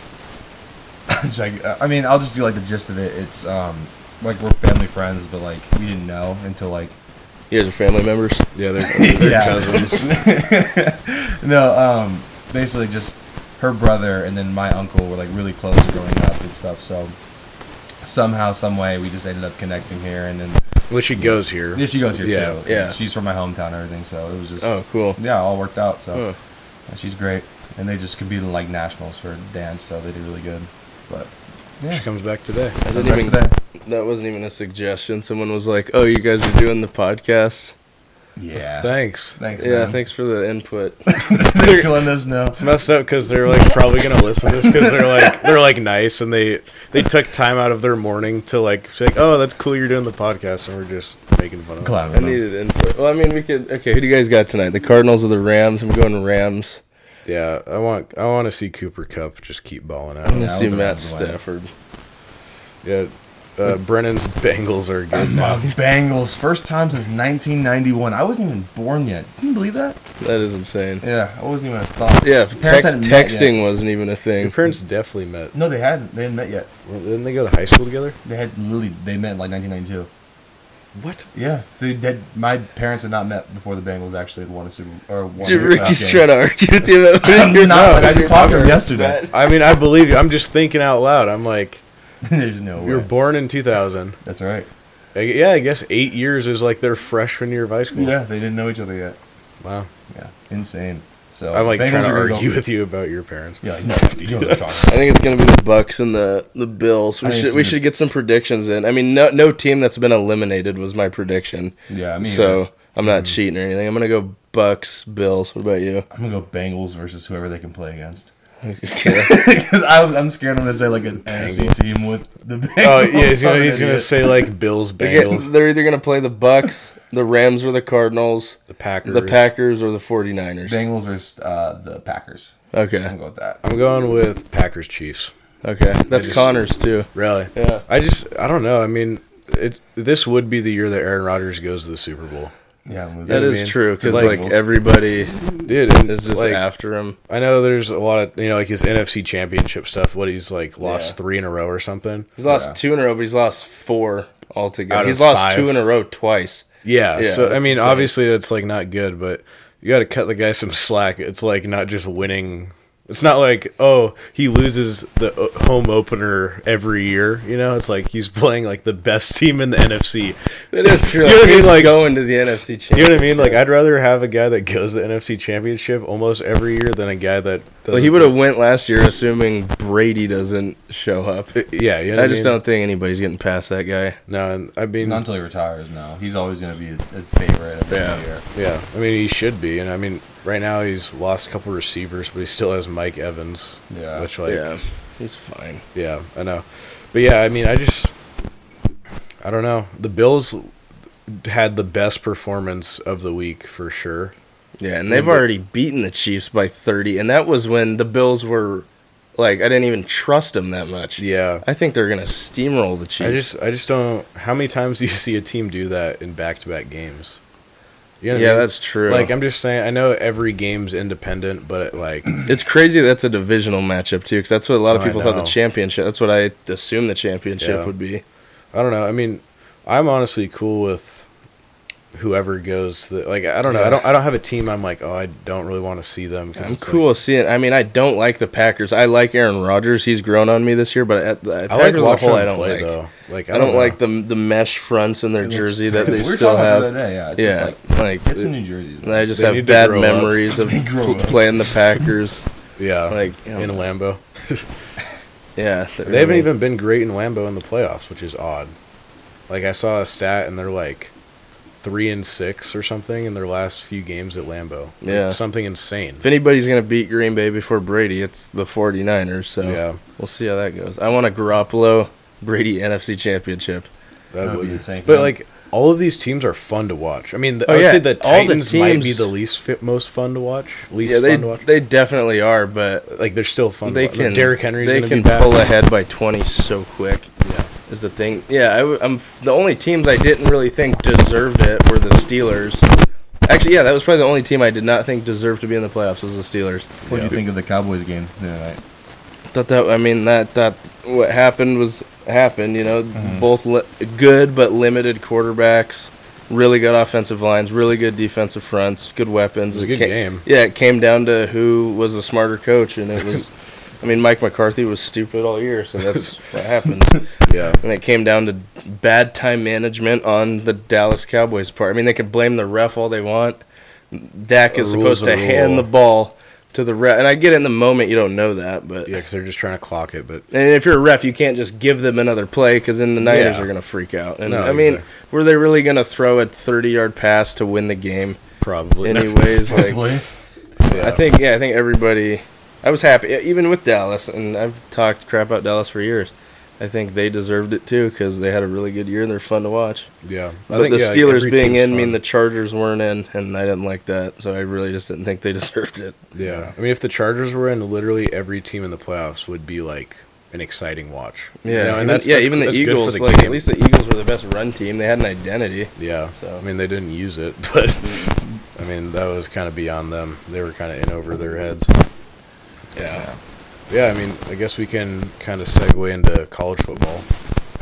should I, I mean, I'll just do like the gist of it. It's um, like we're family friends, but like we didn't know until like You guys are family members. yeah, they're, they're Yeah. cousins. no, um, basically just her brother and then my uncle were like really close growing up and stuff. So somehow, some way, we just ended up connecting here, and then Well, she goes here. yeah, she goes here Yeah, too. yeah. she's from my hometown and everything, so it was just Oh, cool. yeah, all worked out. So Huh. yeah, she's great, and they just competed in like nationals for dance, so they did really good. But She comes back today. I didn't even. today. That wasn't even a suggestion. Someone was like, "Oh, you guys are doing the podcast." Yeah, Thanks. thanks. Yeah, man. thanks for the input. Thanks for letting us know. It's messed up because they're like probably gonna listen to this because they're like they're like nice and they they took time out of their morning to like say oh that's cool you're doing the podcast and we're just making fun of it. Clown. I needed input. Well, I mean, we could. Okay, who do you guys got tonight? The Cardinals or the Rams? I'm going Rams. Yeah, I want I want to see Cooper Kupp just keep balling out. I want gonna see Matt Stafford. Yeah, uh, Brennan's Bengals are good My now. Bengals, first time since 1991. I wasn't even born yet. Can you believe that? That is insane. Yeah, I wasn't even a thought. Yeah, text, hadn't met yet. texting wasn't even a Your thing. parents definitely met. No, they hadn't. They hadn't met yet. Well, didn't they go to high school together? They had literally. They met in like 1992. What? Yeah, they had, my parents had not met before the Bengals actually had won a Super or won. Dude, a Ricky's trying game. to argue with you about I'm your not, mouth. I just talked to him yesterday. I mean, I believe you. I'm just thinking out loud. I'm like, There's no way you were born in 2000. That's right. I- Yeah, I guess eight years is like their freshman year of high school. Yeah, they didn't know each other yet. Wow. Yeah, insane. So I'm like Bengals trying to are gonna argue go- with you about your parents. Yeah, like, no, you know what I'm talking I think it's gonna be the Bucks and the the Bills. We think should we should get some predictions in. I mean, no no team that's been eliminated was my prediction. Yeah, I mean, so I'm not mm-hmm. cheating or anything. I'm gonna go Bucks, Bills. What about you? I'm gonna go Bengals versus whoever they can play against. Okay. Because I'm scared I'm gonna say like an NFC team with the Bengals. Oh yeah, he's gonna he's gonna say like Bills, Bengals, they're either gonna play the Bucks, the Rams, or the Cardinals, the Packers. the Packers, or the 49ers. Bengals versus uh, the Packers. Okay. I'm gonna with that. I'm going with Packers Chiefs. Okay. That's just- Connors too. Really? Yeah. I just I don't know. I mean, it's this would be the year that Aaron Rodgers goes to the Super Bowl, Yeah, I'm That I is mean, true because like- like, everybody dude. And is just like, after him. I know there's a lot of you know like his NFC Championship stuff. What he's like lost Yeah. three in a row or something. He's lost Yeah. two in a row, but he's lost four altogether. Out He's lost five. two in a row twice. Yeah. Yeah, so I mean, insane. obviously that's like not good, but you got to cut the guy some slack. It's like not just winning. It's not like oh he loses the uh, home opener every year. You know, it's like he's playing like the best team in the NFC. It is true. You know what I mean? He's Like- going to the NFC Championship. You know what I mean? Like I'd rather have a guy that goes to the NFC Championship almost every year than a guy that. Well, he would have went last year, assuming Brady doesn't show up. Uh, yeah, you know I just mean? don't think anybody's getting past that guy. No, I mean, Not until he retires. No, he's always gonna be a, a favorite every Yeah. year. yeah. I mean, he should be, and I mean, right now he's lost a couple receivers, but he still has Mike Evans. Yeah. Which like, yeah, he's fine. Yeah, I know. But yeah, I mean, I just I don't know. The Bills had the best performance of the week for sure. Yeah, and they've but- already beaten the Chiefs by 30, and that was when the Bills were like, I didn't even trust them that much. Yeah. I think they're gonna steamroll the Chiefs. I just I just don't how many times do you see a team do that in back-to-back games? You know what I yeah, mean? that's true. Like I'm just saying I know every game's independent, but like It's crazy that's a divisional matchup too, because that's what a lot of Oh, people thought the championship. That's what I assumed the championship Yeah. would be. I don't know. I mean, I'm honestly cool with whoever goes the, like I don't know. I don't I don't have a team I'm like, "Oh, I don't really want to see them." I'm it's like- cool seeing. I mean, I don't like the Packers. I like Aaron Rodgers. He's grown on me this year, but at the I like Packers as a whole, I don't play like. though. Like I don't know. like the the mesh fronts in their It looks- jersey that they we were still talking about have. it day, Yeah, it's Yeah, just like like, get some New Jerseys. man. I just They have bad grow up. memories of They grow pl- up. playing the Packers. Yeah, Like you know, in Lambeau. yeah, They haven't even been great in Lambeau in the playoffs, which is odd. Like I saw a stat, and they're like three and six or something in their last few games at Lambeau. Like, Yeah. something insane. If anybody's going to beat Green Bay before Brady, it's the 49ers. So Yeah. we'll see how that goes. I want a Garoppolo Brady NFC championship. That That would would be insane But like all of these teams are fun to watch. I mean, the, Oh, I would yeah, say the all the Titans might be the least fit, most fun to watch. Least Yeah, they fun to watch. they definitely are, but like they're still fun. they to watch. can. Derrick Henry's they gonna can be back. pull ahead by 20 so quick. Yeah. Is the thing? Yeah, I, am the only teams I didn't really think deserved it were the Steelers. Actually, yeah, that was probably the only team I did not think deserved to be in the playoffs was the Steelers. What do you think of the Cowboys game the other night? Thought that I mean that that what happened was happened. You know, Mm-hmm. both li- good but limited quarterbacks, really good offensive lines, really good defensive fronts, good weapons. It was a good ca- game. Yeah, it came down to who was the smarter coach, and it was. I mean, Mike McCarthy was stupid all year, so that's what happened. Yeah. And it came down to bad time management on the Dallas Cowboys part. I mean, they can blame the ref all they want. Dak is supposed to a hand the ball to the ref, and I get it in the moment you don't know that, but Yeah, because they're just trying to clock it. But and if you're a ref, you can't just give them another play because then the Niners Yeah. are gonna freak out. And No, I mean, exactly. were they really gonna throw a 30 yard pass to win the game? probably. Anyways, like yeah. I think yeah, I think everybody. I was happy, even with Dallas, and I've talked crap about Dallas for years. I think they deserved it too because they had a really good year and they're fun to watch. Yeah. I But think the yeah, Steelers being in mean the Chargers weren't in, and I didn't like that. So I really just didn't think they deserved it. Yeah. I mean, if the Chargers were in, literally every team in the playoffs would be like an exciting watch. You Yeah, know, even, and that's yeah, that's- even the that's good Eagles. the Like game. at least the Eagles were the best run team. They had an identity. Yeah. So- I mean, they didn't use it, but mm. I mean, that was kind of beyond them. They were kind of in over their heads. Yeah. Yeah, I mean, I guess we can kind of segue into college football.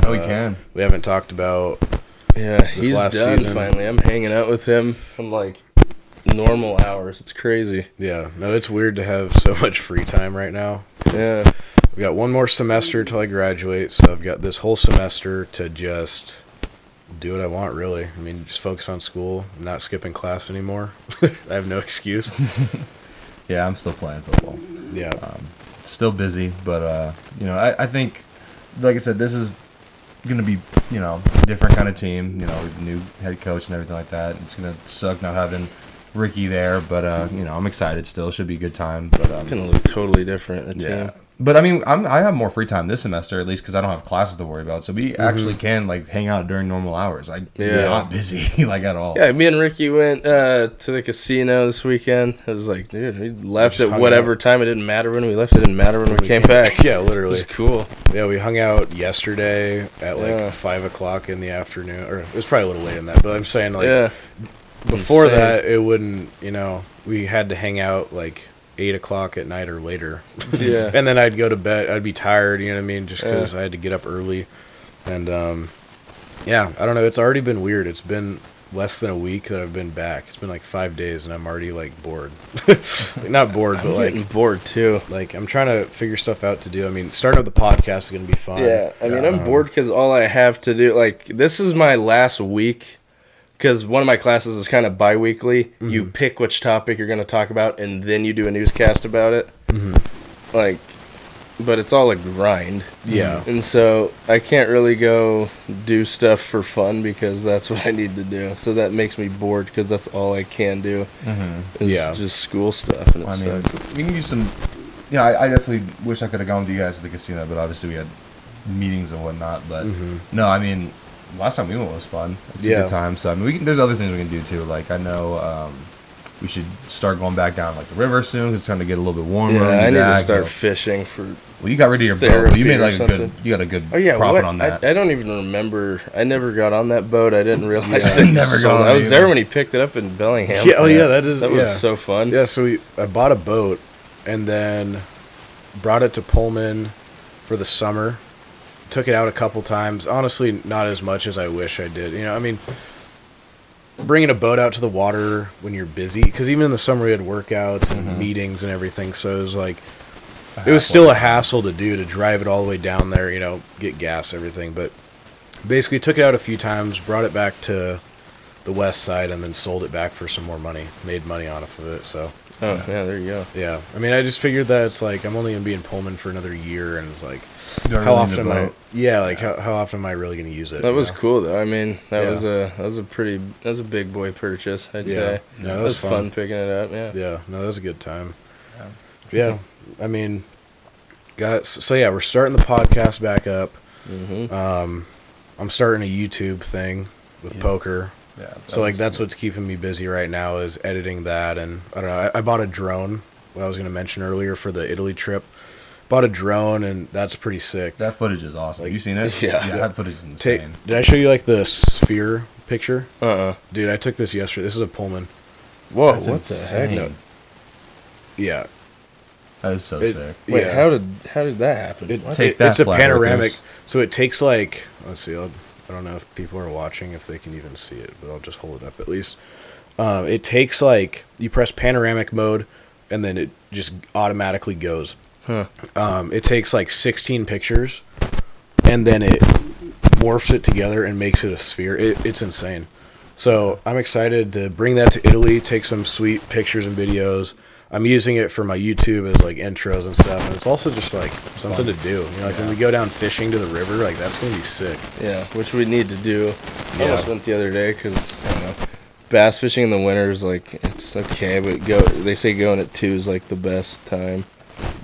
Oh, we Uh, can. We haven't talked about. Yeah, he's last done season- finally. I'm hanging out with him from like normal hours. It's crazy. Yeah, no, it's weird to have so much free time right now. Yeah. We got one more semester till I graduate, so I've got this whole semester to just do what I want. Really, I mean, just focus on school. I'm not skipping class anymore. I have no excuse. Yeah, I'm still playing football. Yeah, Still busy, but uh, you know, I, I think, like I said, this is gonna be you know different kind of team. You know, with new head coach and everything like that. It's gonna suck not having Ricky there, but uh, you know, I'm excited. Still, should be a good time. But um, It's gonna look totally different. The Yeah. team. But I mean, I'm, I have more free time this semester, at least because I don't have classes to worry about. So we actually can like hang out during normal hours. I Mm-hmm. Yeah. yeah, not busy like at all. Yeah, me and Ricky went uh, to the casino this weekend. It was like, dude, we left Just at whatever out. time. It didn't matter when we left. It didn't matter when we came back. yeah, It literally. was cool. Yeah, we hung out yesterday at like Yeah. five o'clock in the afternoon, or it was probably a little late in that. But I'm saying like yeah. before insane. that, it wouldn't. You know, we had to hang out like eight o'clock at night or later. Yeah. and then I'd go to bed. I'd be tired. You know what I mean? Just Yeah. because I had to get up early, and um, yeah, I don't know. It's already been weird. It's been less than a week that I've been back. It's been like five days, and I'm already like bored. Like, Not bored, but like bored too. like I'm trying to figure stuff out to do. I mean, starting up the podcast is gonna be fun. Yeah, I mean, I'm Um, bored because all I have to do, like, this is my last week. Because one of my classes is kind of bi weekly. You Mm-hmm. pick which topic you're going to talk about, and then you do a newscast about it. Mm-hmm. Like, but it's all a grind. Yeah. And so I can't really go do stuff for fun because that's what I need to do. So that makes me bored because that's all I can do. Mm-hmm. Yeah. just school stuff. And it I mean, sucks. we can do some. Yeah, I, I definitely wish I could have gone with you guys to the casino, but obviously we had meetings and whatnot. But no, I mean, last time we went was fun. It's a Yeah. good time. So I mean, we can, there's other things we can do too. Like I know um, we should start going back down like the river soon. 'cause it's time to get a little bit warmer. Yeah, I need to start you know. fishing for Well, you got rid of your boat. You made like a good. You got a good Oh yeah, profit what? on that. I, I don't even remember. I never got on that boat. I didn't realize. Yeah, I never was got on I was either. there when he picked it up in Bellingham. Yeah. Oh yeah, that is. that yeah. was so fun. Yeah, so we I bought a boat and then brought it to Pullman for the summer. Took it out a couple times. Honestly, not as much as I wish I did. You know, I mean, bringing a boat out to the water when you're busy because even in the summer we had workouts and Mm-hmm. meetings and everything. So it was like it was still a hassle to do to drive it all the way down there. You know, get gas, everything. But basically, took it out a few times, brought it back to the west side and then sold it back for some more money, made money off of it. So Oh yeah, there you go. yeah, I mean, I just figured that it's like I'm only gonna be in Pullman for another year, and it's like You don't how really often am I? Yeah, like how, how often am I really gonna use it? That was know? cool though. I mean, that Yeah. was a that was a pretty that was a big boy purchase. I'd Yeah. say. Yeah, that it was was fun. fun. picking it up. Yeah. Yeah, no, that was a good time. Yeah, I mean, got so yeah, we're starting the podcast back up. Mm-hmm. Um, I'm starting a YouTube thing with Yeah. poker. Yeah. So like that's what's keeping me busy right now is editing that, and I don't know. I, I bought a drone. What I was gonna mention earlier for the Italy trip. Bought a drone, and that's pretty sick. that footage is awesome. Have you seen it? Yeah. Yeah, that footage is Ta- insane. did I show you like the sphere picture, Uh. uh dude? I took this yesterday. This is a Pullman. Whoa! That's what the heck? insane. Yeah, That is so It- sick. Wait, yeah. how did how did that happen? It, What? Take it- that, it's a panoramic, so it takes like let's see. I'll, I don't know if people are watching if they can even see it, but I'll just hold it up at least. Um, it takes like you press panoramic mode, and then it just automatically goes. Huh. Um, it takes like 16 pictures, and then it morphs it together and makes it a sphere. It, it's insane. So I'm excited to bring that to Italy, take some sweet pictures and videos. I'm using it for my YouTube as like intros and stuff, and it's also just like something to do. You know, like when we go down fishing to the river, like that's gonna be sick. Yeah, which we need to do. I Yeah. almost went the other day because I don't know. Bass fishing in the winter is like it's okay, but go. They say going at two is like the best time.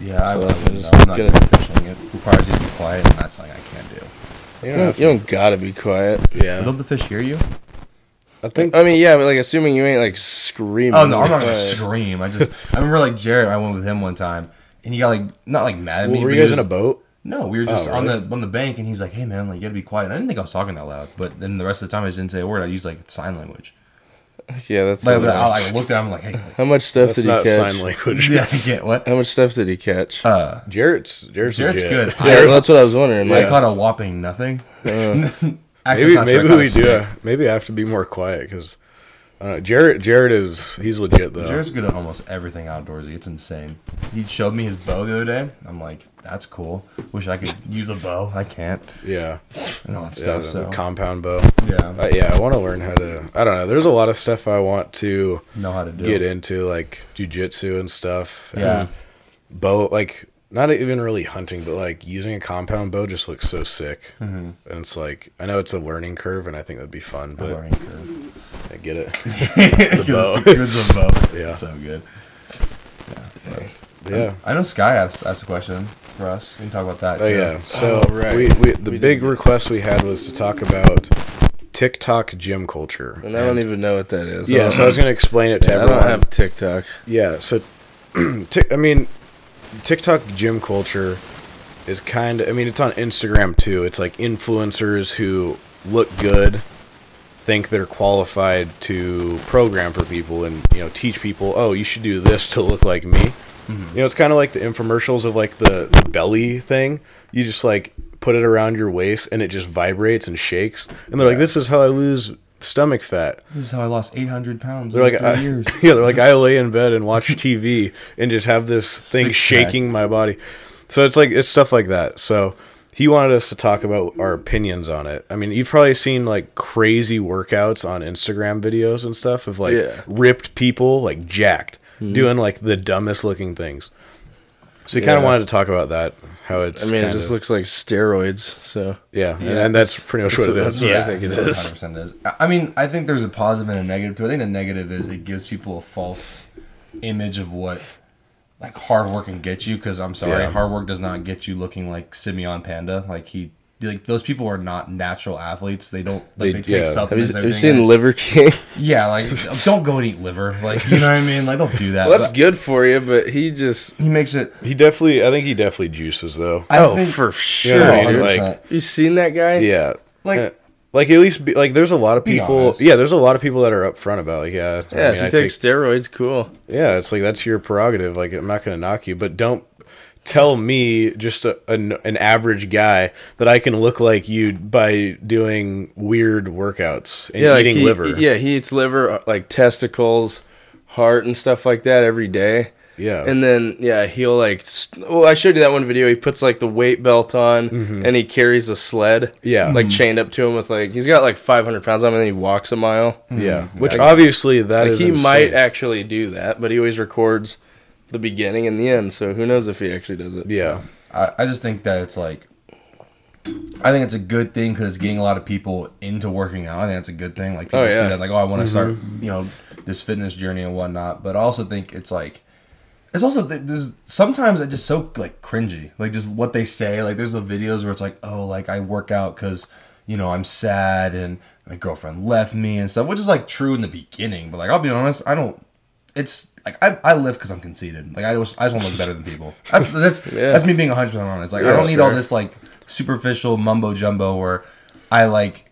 Yeah, I So wouldn't I'm just I'm not gonna- good at fishing. It requires you to be quiet, and that's something I can't do. You You don't don't, have you don't gotta be quiet. to- yeah, Don't the fish hear you? I think. I mean, yeah, but like assuming you ain't like screaming. Oh no, I'm not gonna scream. I just I remember like Jared. I went with him one time, and he got like not like mad at Well, me. were but you he guys in a boat? No, we were just Oh, on really? the on the bank, and he's like, "Hey man, like you gotta be quiet." And I didn't think I was talking that loud, but then the rest of the time I just didn't say a word. I used like sign language. Yeah, that's. Like, but I. I looked at him like, "Hey, How much stuff That's did he not catch? sign language. yeah, I get what?" How much stuff did he catch? Uh, Jarrett's Jarrett's, Jarrett's good. yeah, I- that's what I was wondering. I Like, caught a whopping nothing. uh, Actually, Maybe it's not true, I maybe we do. snake. uh maybe I have to be more quiet because uh, Jarrett Jarrett is he's legit though. Jared's good at almost everything outdoorsy. It's insane. He showed me his bow the other day. I'm like, that's cool. Wish I could use a bow. I can't. yeah, And all that yeah, stuff. the So compound bow. yeah, Uh, yeah, I want to learn how to. I don't know. There's a lot of stuff I want to know how to do. get into, like jujitsu and stuff. and Yeah. bow like not even really hunting, but like using a compound bow just looks so sick. Mm-hmm. And it's like I know it's a learning curve, and I think that'd be fun, A but learning curve. I get it. the bow. It's a bow. Yeah. So good. Yeah. I know Sky asked, asked a question for us. We can talk about that. Oh too. yeah. So Oh, right. we, we the We big did. request we had was to talk about TikTok gym culture. and I don't even know what that is. Yeah, I so I was gonna explain it to yeah, I everyone. don't have TikTok. Yeah, so Tik I mean, TikTok gym culture is kind of. I mean, it's on Instagram too. It's like influencers who look good, think they're qualified to program for people and you know teach people. Oh, you should do this to look like me. Mm-hmm. You know, it's kind of like the infomercials of like the, the belly thing. You just like put it around your waist and it just vibrates and shakes. And they're like, "This is how I lose stomach fat." This is how I lost 800 pounds They're in like, three I, years. yeah, they're like, I lay in bed and watch TV and just have this thing Six-pack. shaking my body. So it's like it's stuff like that. So he wanted us to talk about our opinions on it. I mean, you've probably seen like crazy workouts on Instagram videos and stuff of like Yeah. ripped people like jacked mm-hmm. doing like the dumbest looking things. So he kind of wanted to talk about that. How it's I mean, it kinda- just looks like steroids. So yeah, and- Yeah. and that's pretty much That's what it what- is. that's what I think it it is. 100% is. I- I mean, I think there's a positive and a negative too. I think the negative is it gives people a false image of what like hard work can get you. Because I'm sorry, Yeah. hard work does not get you looking like Simeon Panda. Like he, like those people are not natural athletes. They don't like They- they, take yeah. have you, supplements. have you everything, seen and Liver King? Yeah, like don't go and eat liver. Like you know what I mean? Like don't do that. well, that's But good for you, but he just. He makes it. He definitely, I think he definitely juices though. I oh, think- for You sure, know I mean? Like, You seen that guy? Yeah. Like- Uh, like at least be, like there's a lot of people yeah there's a lot of people that are upfront about like yeah I Yeah, mean, if you take steroids, cool. yeah it's like that's your prerogative like I'm not gonna knock you but don't tell me just a, an, an average guy that I can look like you by doing weird workouts and yeah, like eating he, liver Yeah, he eats liver, uh, like testicles, heart, and stuff like that every day. Yeah. And then yeah, he'll like. Well, I showed you that one video. He puts like the weight belt on, and he carries a sled. Mm-hmm. Yeah. Like chained up to him with like he's got like 500 pounds on him, and then he walks a mile. Yeah, which obviously that Like is he insane. might actually do that, but he always records the beginning and the end. So who knows if he actually does it? Yeah, I, I just think that it's like I think it's a good thing because it's getting a lot of people into working out. I think it's a good thing. Like people Oh, yeah. see that, like, oh, I want to start, mm-hmm. you know, this fitness journey and whatnot. But I also think it's like, it's also th- there's sometimes it's just so like cringy, like just what they say. Like there's the videos where it's like, oh, like I work out because you know I'm sad and my girlfriend left me and stuff, which is like true in the beginning. But like I'll be honest, I don't. It's like I, I live because I'm conceited. Like I just I just want to look better than people. That's that's Yeah. that's me being 100 percent honest. Like I don't need all this like superficial mumbo jumbo where I like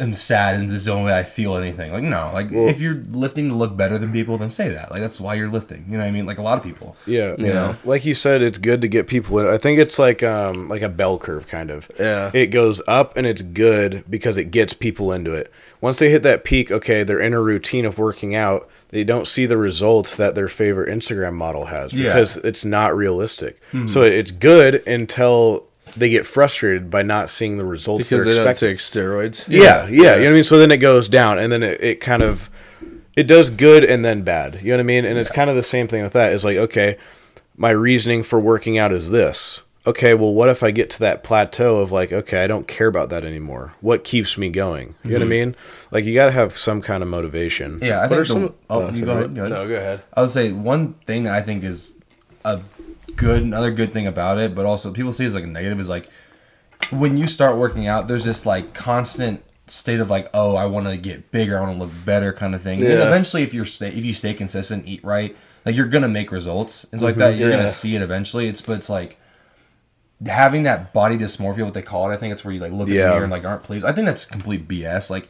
am sad and this is the only way I feel anything. Like no, like if you're lifting to look better than people, then say that. Like that's why you're lifting. You know what I mean? Like a lot of people. yeah, You know? Like you said, it's good to get people in. I think it's like um like a bell curve kind of. Yeah. It goes up and it's good because it gets people into it. Once they hit that peak, okay, they're in a routine of working out. They don't see the results that their favorite Instagram model has Yeah. because it's not realistic. Hmm. So it's good until they get frustrated by not seeing the results Because they're they don't expecting. take steroids. Yeah, yeah, you know what I mean. So then it goes down, and then it, it kind of it does good and then bad. You know what I mean? And it's kind of the same thing with that. Is like, okay, my reasoning for working out is this. Okay, well, what if I get to that plateau of like, okay, I don't care about that anymore. What keeps me going? You know what I mm-hmm. mean? Like, you got to have some kind of motivation. Yeah, I What are think. The, some? oh, no, you oh, go ahead. Go ahead. No, go ahead. I would say one thing I think is a good, another good thing about it, but also people see it as like a negative is like when you start working out, there's this like constant state of like, oh, I want to get bigger, I want to look better, kind of thing. And Yeah. eventually, if you're stay, if you stay consistent, eat right, like you're gonna make results and so like that. Mm-hmm. You're Yeah. gonna see it eventually. It's but it's like having that body dysmorphia, what they call it. I think it's where you like look in Yeah. the mirror and like aren't pleased. I think that's complete BS. Like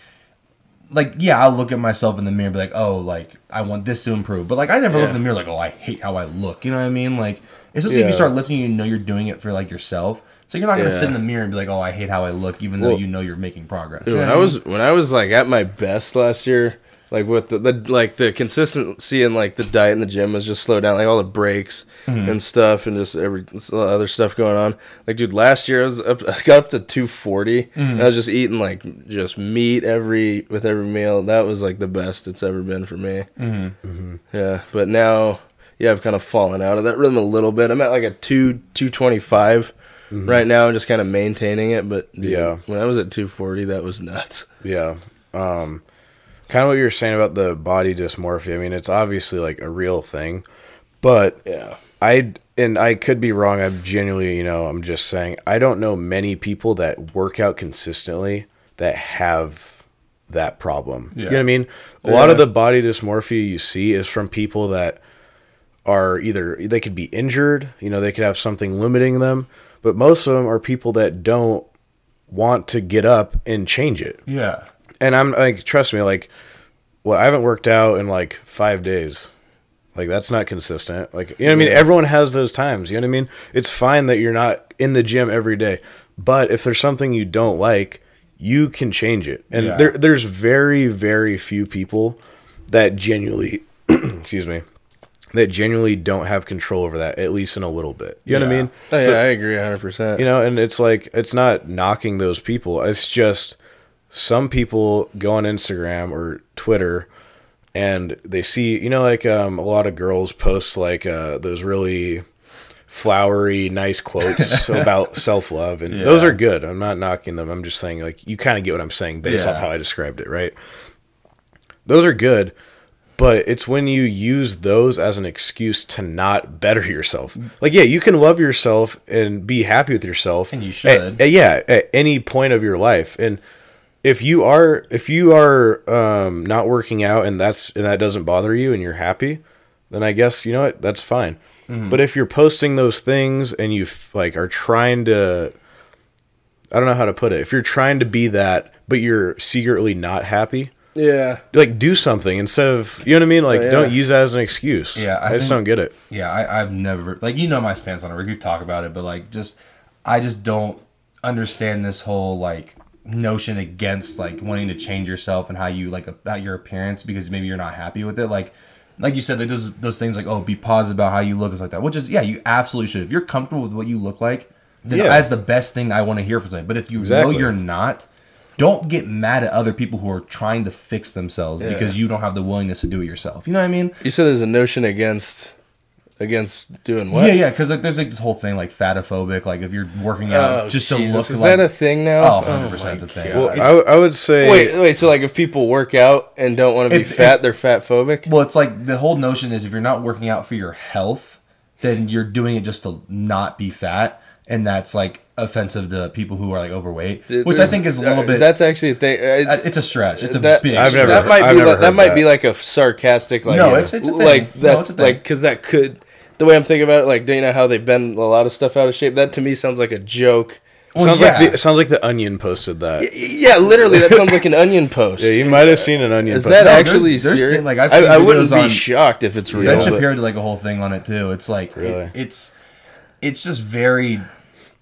like yeah, I'll look at myself in the mirror and be like, oh, like I want this to improve. But like I never look in the mirror like, oh, I hate how I look. You know what I mean? Like especially if you start lifting, you know you're doing it for like yourself. So you're not gonna Yeah. sit in the mirror and be like, oh, I hate how I look, even though you know you're making progress. Dude, You know when I mean? was when I was like at my best last year, like with the, the like the consistency and like the diet in the gym was just slowed down, like all the breaks Mm-hmm. and stuff, and just every other stuff going on. Like, dude, last year I was up, I got up to 240. Mm-hmm. And I was just eating like just meat every with every meal. That was like the best it's ever been for me. Mm-hmm. Yeah, but now, yeah, I've kind of fallen out of that rhythm a little bit. I'm at like a two two twenty five. Right now, I'm just kind of maintaining it, but dude, Yeah. when I was at 240, that was nuts. Yeah. Um, kind of what you were saying about the body dysmorphia. I mean, it's obviously like a real thing, but Yeah. I and I could be wrong. I'm genuinely, you know, I'm just saying I don't know many people that work out consistently that have that problem. Yeah. You know what I mean? A lot of the body dysmorphia you see is from people that are either they could be injured, you know, they could have something limiting them, but most of them are people that don't want to get up and change it yeah. And I'm like, trust me, like, well, I haven't worked out in like five days. Like that's not consistent. Like you know what I mean. Everyone has those times. You know what I mean. It's fine that you're not in the gym every day, but if there's something you don't like, you can change it. And Yeah. there there's very very few people that genuinely, excuse me, that genuinely don't have control over that at least in a little bit. You know what I mean? Oh, yeah, So- I agree 100%. you know and it's like it's not knocking those people it's just some people go on instagram or twitter and they see you know like um, a lot of girls post like uh, those really flowery nice quotes about self-love and those are good i'm not knocking them i'm just saying like you kind of get what i'm saying based off how i described it right those are good but it's when you use those as an excuse to not better yourself. Like, yeah, you can love yourself and be happy with yourself, And you at- should. at- yeah, at any point of your life. And if you are if you are um, not working out and that's and that doesn't bother you and you're happy, then I guess you know what that's fine. Mm-hmm. But if you're posting those things and you like are trying to I don't know how to put it. If you're trying to be that, but you're secretly not happy, yeah. like do something instead of you know what I mean. Like yeah. don't use that as an excuse. Yeah, I, I just think- don't get it. Yeah, I, I've never like you know my stance on it. We've talked about it, but like just I just don't understand this whole like notion against like wanting to change yourself and how you like about your appearance because maybe you're not happy with it. Like like you said, they those those things like oh, be positive about how you look, is like that. Which is yeah, you absolutely should. If you're comfortable with what you look like, then Yeah. that's the best thing I want to hear from somebody. But if you Exactly. know you're not, don't get mad at other people who are trying to fix themselves because you don't have the willingness to do it yourself. You know what I mean? You said there's a notion against against doing what? Yeah, yeah. Because like there's like this whole thing like fatophobic. Like if you're working out Oh, just Jesus. to look Is like that a thing now? Oh, 100 percent my a thing. Well, It's- I, w- I would say Wait, wait. So like, if people work out and don't want to be If- fat, they're fat phobic. Well, it's like the whole notion is if you're not working out for your health, then you're doing it just to not be fat, and that's like offensive to people who are like overweight, which I think is a little bit. That's actually a thing. uh, I, it's a stretch. It's a that, big. I've stretch. never- that might I've be never like, that heard might be like a sarcastic like No, it's- it's a thing. like No, that's it's a thing. like because that could the way I'm thinking about it like do you know how they bend a lot of stuff out of shape that to me sounds like a joke Well, sounds yeah. like the, sounds like the Onion posted that. yeah literally that sounds like an onion post Yeah, you might have seen an Onion. is post. that No, actually there's serious thing- like, I've I, seen I wouldn't videos be on- shocked if it's real Ben but- Shapiro did like a whole thing on it too. It's like it- it's it's just very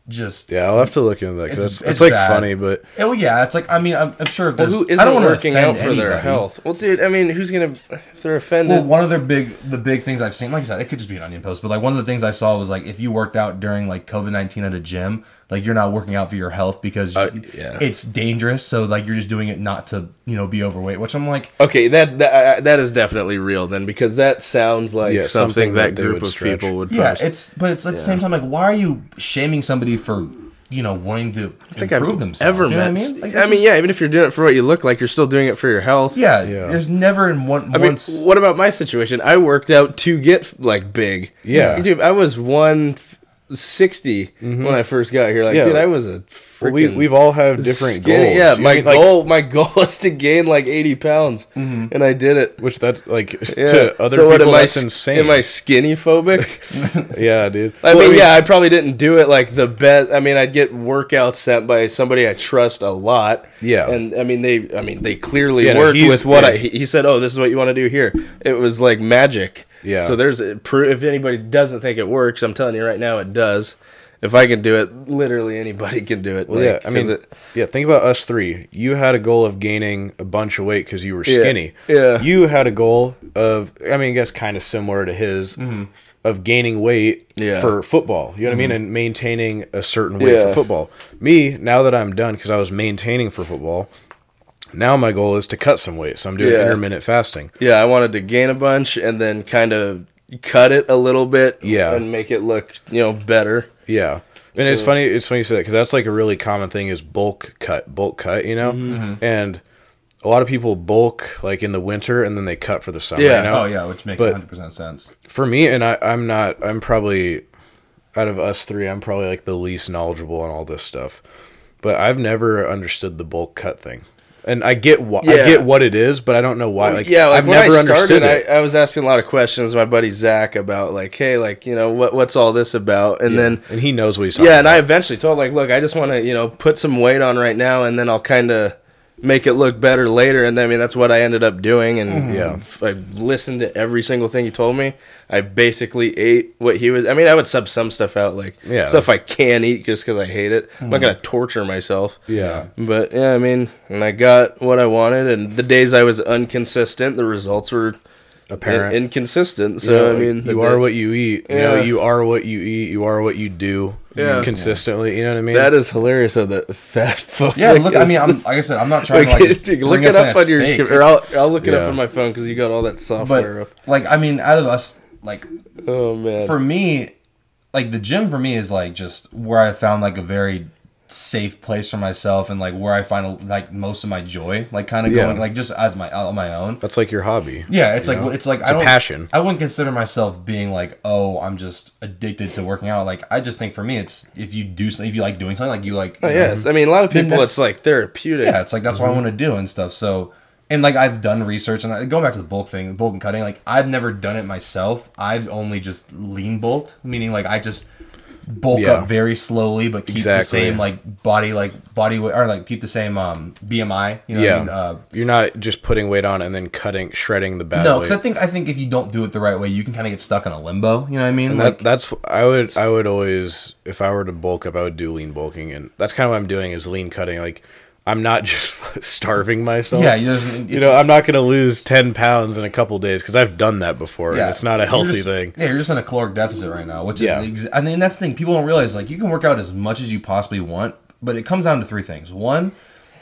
just Yeah, I'll have to look into that. 'cause It's- It's, it's, it's like bad. funny, but Oh well, yeah, it's like I mean I'm, I'm sure if well, who isn't I don't working out offend for their health well dude I mean who's gonna if they're offended Well, one of their big the big things I've seen, like I said, it could just be an onion post, but like one of the things I saw was like if you worked out during like COVID nineteen at a gym, like you're not working out for your health because Uh, you- yeah. it's dangerous. So like you're just doing it not to you know be overweight. Which I'm like, Okay, that that, uh, that is definitely real then because that sounds like Yeah, something, something that that group of stretch. people would yeah, post. it's but it's at the same time like why are you shaming somebody for you know wanting to I think improve I've themselves? ever You know met. what I mean? Like, I mean, just- yeah, even if you're doing it for what you look like, you're still doing it for your health. yeah, Yeah. There's never in one I mean, what about my situation? I worked out to get like big. Yeah. dude, I was one sixty mm-hmm. when I first got here. Like, Yeah. dude, I was a well, We we've all have different skinny- goals. Yeah, You my mean, like, goal, my goal is to gain like eighty pounds, mm-hmm. and I did it. which that's like Yeah. to other so what, people I, that's s- insane. Am I skinny phobic? yeah, dude. I Well, mean, yeah, I probably didn't do it like the best. I mean, I'd get workouts sent by somebody I trust a lot. Yeah. and I mean, they, I mean, they clearly Yeah, worked he's- with what I. yeah. He, he said, "Oh, this is what you want to do here." It was like magic. Yeah. So there's if anybody doesn't think it works, I'm telling you right now, it does. If I can do it, literally anybody can do it. Well, like, yeah, I mean, it, yeah. Think about us three. You had a goal of gaining a bunch of weight because you were skinny. yeah. You had a goal of, I mean, I guess kind of similar to his, of gaining weight Mm-hmm. Yeah. Mm-hmm. for football. You know what I mean, and maintaining a certain weight Yeah. for football. Me, now that I'm done, because I was maintaining for football. Now my goal is to cut some weight, so I'm doing Yeah. intermittent fasting. yeah, I wanted to gain a bunch and then kind of cut it a little bit. Yeah. and make it look you know better. Yeah. And it's funny. It's funny you say that because that's like a really common thing is bulk cut, bulk cut. You know, Mm-hmm. and a lot of people bulk like in the winter and then they cut for the summer. Yeah. You know? oh yeah, which makes But- 100 percent sense. For me, and I, I'm not. I'm probably out of us three. I'm probably like the least knowledgeable on all this stuff. But I've never understood the bulk cut thing. And I get what I get what it is, but I don't know why. Like, yeah, like I've never I understood it. I, I was asking a lot of questions to my buddy Zach about like, hey, like you know what what's all this about? And then and he knows what he's talking yeah, and I eventually told like, look, I just want to you know put some weight on right now, and then I'll kind of make it look better later. And I mean that's what I ended up doing, and Mm-hmm. Yeah. f- I listened to every single thing he told me. I basically ate what he was. I mean, I would sub some stuff out, like Yeah. stuff I can eat just because I hate it. I'm not gonna torture myself. yeah. But yeah, I mean, and I got what I wanted, and the days I was inconsistent, the results were Apparent. in- inconsistent. So I mean, you are what you eat. You know, Yeah. you are what you eat. You are what you do. Yeah. consistently. You know what I mean? that is hilarious. Of the fat phobic. Yeah, look. I mean, I'm like I said, I'm not trying like, to like just look it up on your, fake. or I'll I'll look it Yeah. up on my phone because you got all that software but up. like I mean, out of us, like Oh man, for me, like the gym for me is like just where I found like a very safe place for myself and like where I find like most of my joy, like kind of Yeah. going like just as my on my own. That's like your hobby. Yeah, it's like know? it's like It's I a don't, passion. I wouldn't consider myself being like, oh, I'm just addicted to working out. Like I just think for me, it's if you do something, if you like doing something, like you like. oh, you know, yes. I mean, a lot of people, it's like therapeutic. yeah, it's like that's what I mm-hmm. want to do and stuff. So, and like I've done research and going back to the bulk thing, bulk and cutting. Like I've never done it myself. I've only just lean bulked, meaning like I just bulk Yeah. up very slowly, but keep Exactly. the same like body, like body weight, or like keep the same um BMI. You know, what I yeah, mean? uh, you're not just putting weight on and then cutting, shredding the bad no, because I think I think if you don't do it the right way, you can kind of get stuck in a limbo. You know what I mean? And like that, that's I would I would always if I were to bulk up I would do lean bulking and that's kind of what I'm doing is lean cutting like I'm not just starving myself. Yeah, you know, I'm not going to lose 10 pounds in a couple days because I've done that before, and it's not a healthy just- thing. Yeah, you're just in a caloric deficit right now, which is Yeah. I mean that's the thing people don't realize. Like you can work out as much as you possibly want, but it comes down to three things. One,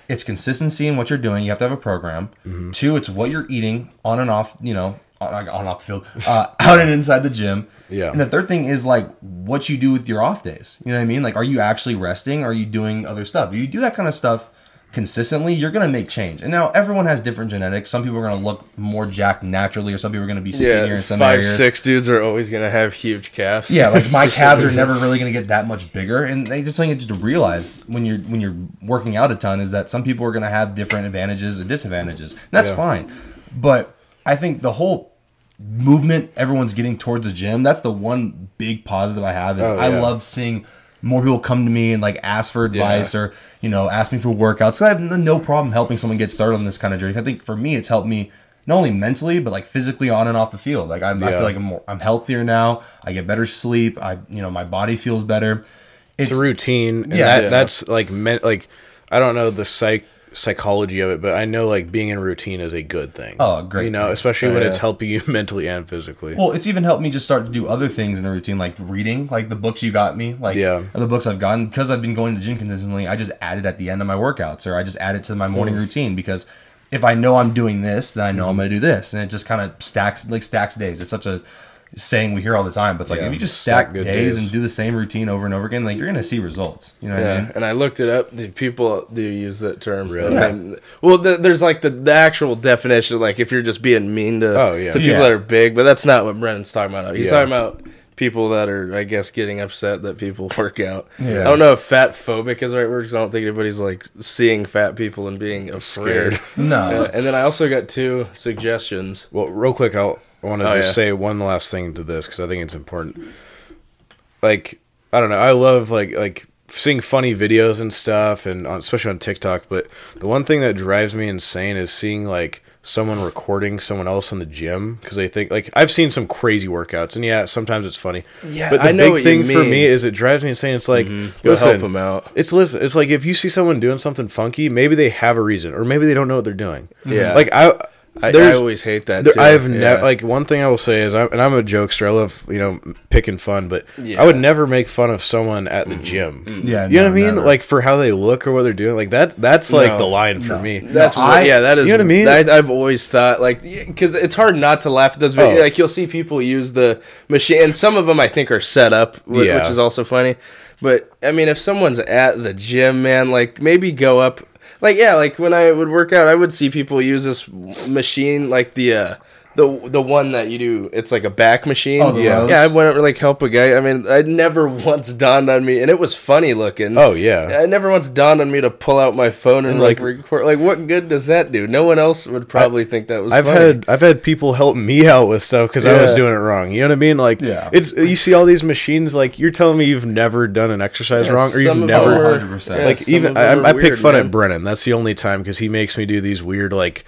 it's consistency in what you're doing. You have to have a program. Mm-hmm. Two, it's what you're eating on and off. You know, on, on off the field, uh, out and inside the gym. Yeah. And the third thing is like what you do with your off days. You know what I mean? Like, are you actually resting? Are you doing other stuff? If you do that kind of stuff consistently, you're gonna make change. And now everyone has different genetics. Some people are gonna look more jacked naturally, or some people are gonna be skinnier Yeah, in some five areas. six dudes are always gonna have huge calves. Yeah, like my calves are never really gonna get that much bigger, and they just think just to realize when you're when you're working out a ton is that some people are gonna have different advantages and disadvantages. And that's Yeah. fine, but I think the whole movement everyone's getting towards the gym. That's the one big positive I have is Oh, I love seeing more people come to me and like ask for advice or you know ask me for workouts. Cause I have no problem helping someone get started on this kind of journey. I think for me it's helped me not only mentally but like physically on and off the field. Like I'm, I feel like I'm more, I'm healthier now. I get better sleep. I you know my body feels better. It's a routine, and Yeah, that, yeah. that's like meant like I don't know the psych psychology of it, but I know like being in routine is a good thing. Oh, great You know, thing. especially oh, when Oh, it's helping you mentally and physically. Well, it's even helped me just start to do other things in a routine, like reading, like the books you got me, like Yeah. the books I've gotten because I've been going to the gym consistently. I just add it at the end of my workouts, or I just add it to my morning mm. routine because if I know I'm doing this, then I know I'm mm-hmm. going to do this, and it just kind of stacks like stacks days. It's such a saying we hear all the time, but it's like Yeah, if you just stack stack good days, days. and do the same routine over and over again, like you're going to see results. You know what I mean? and I looked it up. Do people do use that term? Really? And well, the, there's like the, the actual definition, like if you're just being mean to Oh, yeah. to people Yeah. that are big, but that's not what Brennan's talking about. He's Yeah. talking about people that are, I guess, getting upset that people work out. Yeah. I don't know if fat phobic is the right word because I don't think anybody's like seeing fat people and being afraid. Scared. No. Uh, and then I also got two suggestions. Well, real quick, I'll, I want to Oh, just yeah. say one last thing to this because I think it's important. Like, I don't know, I love like like seeing funny videos and stuff, and on, especially on TikTok. But the one thing that drives me insane is seeing like someone recording someone else in the gym because they think like I've seen some crazy workouts, and yeah, sometimes it's funny. Yeah, but the I big thing for me is it drives me insane. It's like, mm-hmm. Go listen, help them out. it's listen. It's like if you see someone doing something funky, maybe they have a reason, or maybe they don't know what they're doing. Yeah. like I, I, I always hate that. there, too. I've Yeah. never like one thing I will say is, I, and I'm a jokester. I love you know picking fun, but Yeah. I would never make fun of someone at the mm-hmm. gym. Mm-hmm. Yeah, you know no, what I mean? never. Like for how they look or what they're doing. Like that. That's like No. the line for No. me. That's No, what, I- yeah, that is. you know what I mean? I, I've always thought like because it's hard not to laugh at those videos. Oh. Like you'll see people use the machine, and some of them I think are set up, which Yeah. is also funny. But I mean, if someone's at the gym, man, like maybe go up. Like yeah, like when I would work out, I would see people use this machine, like the. uh the, the one that you do, it's like a back machine. Oh, yeah, rows? yeah. I went to like help a guy. I mean, I never once dawned on me, and it was funny looking. Oh yeah. It never once dawned on me to pull out my phone and, And, like, like- record. Like, what good does that do? No one else would probably think that was. I've funny. had I've had people help me out with stuff because I was doing it wrong. You know what I mean? Like, Yeah. it's you see all these machines. Like, you're telling me you've never done an exercise Yeah, wrong, or you've never them are- 100%. yeah, like some even of I, I are pick fun man. at Brennan. That's the only time because he makes me do these weird like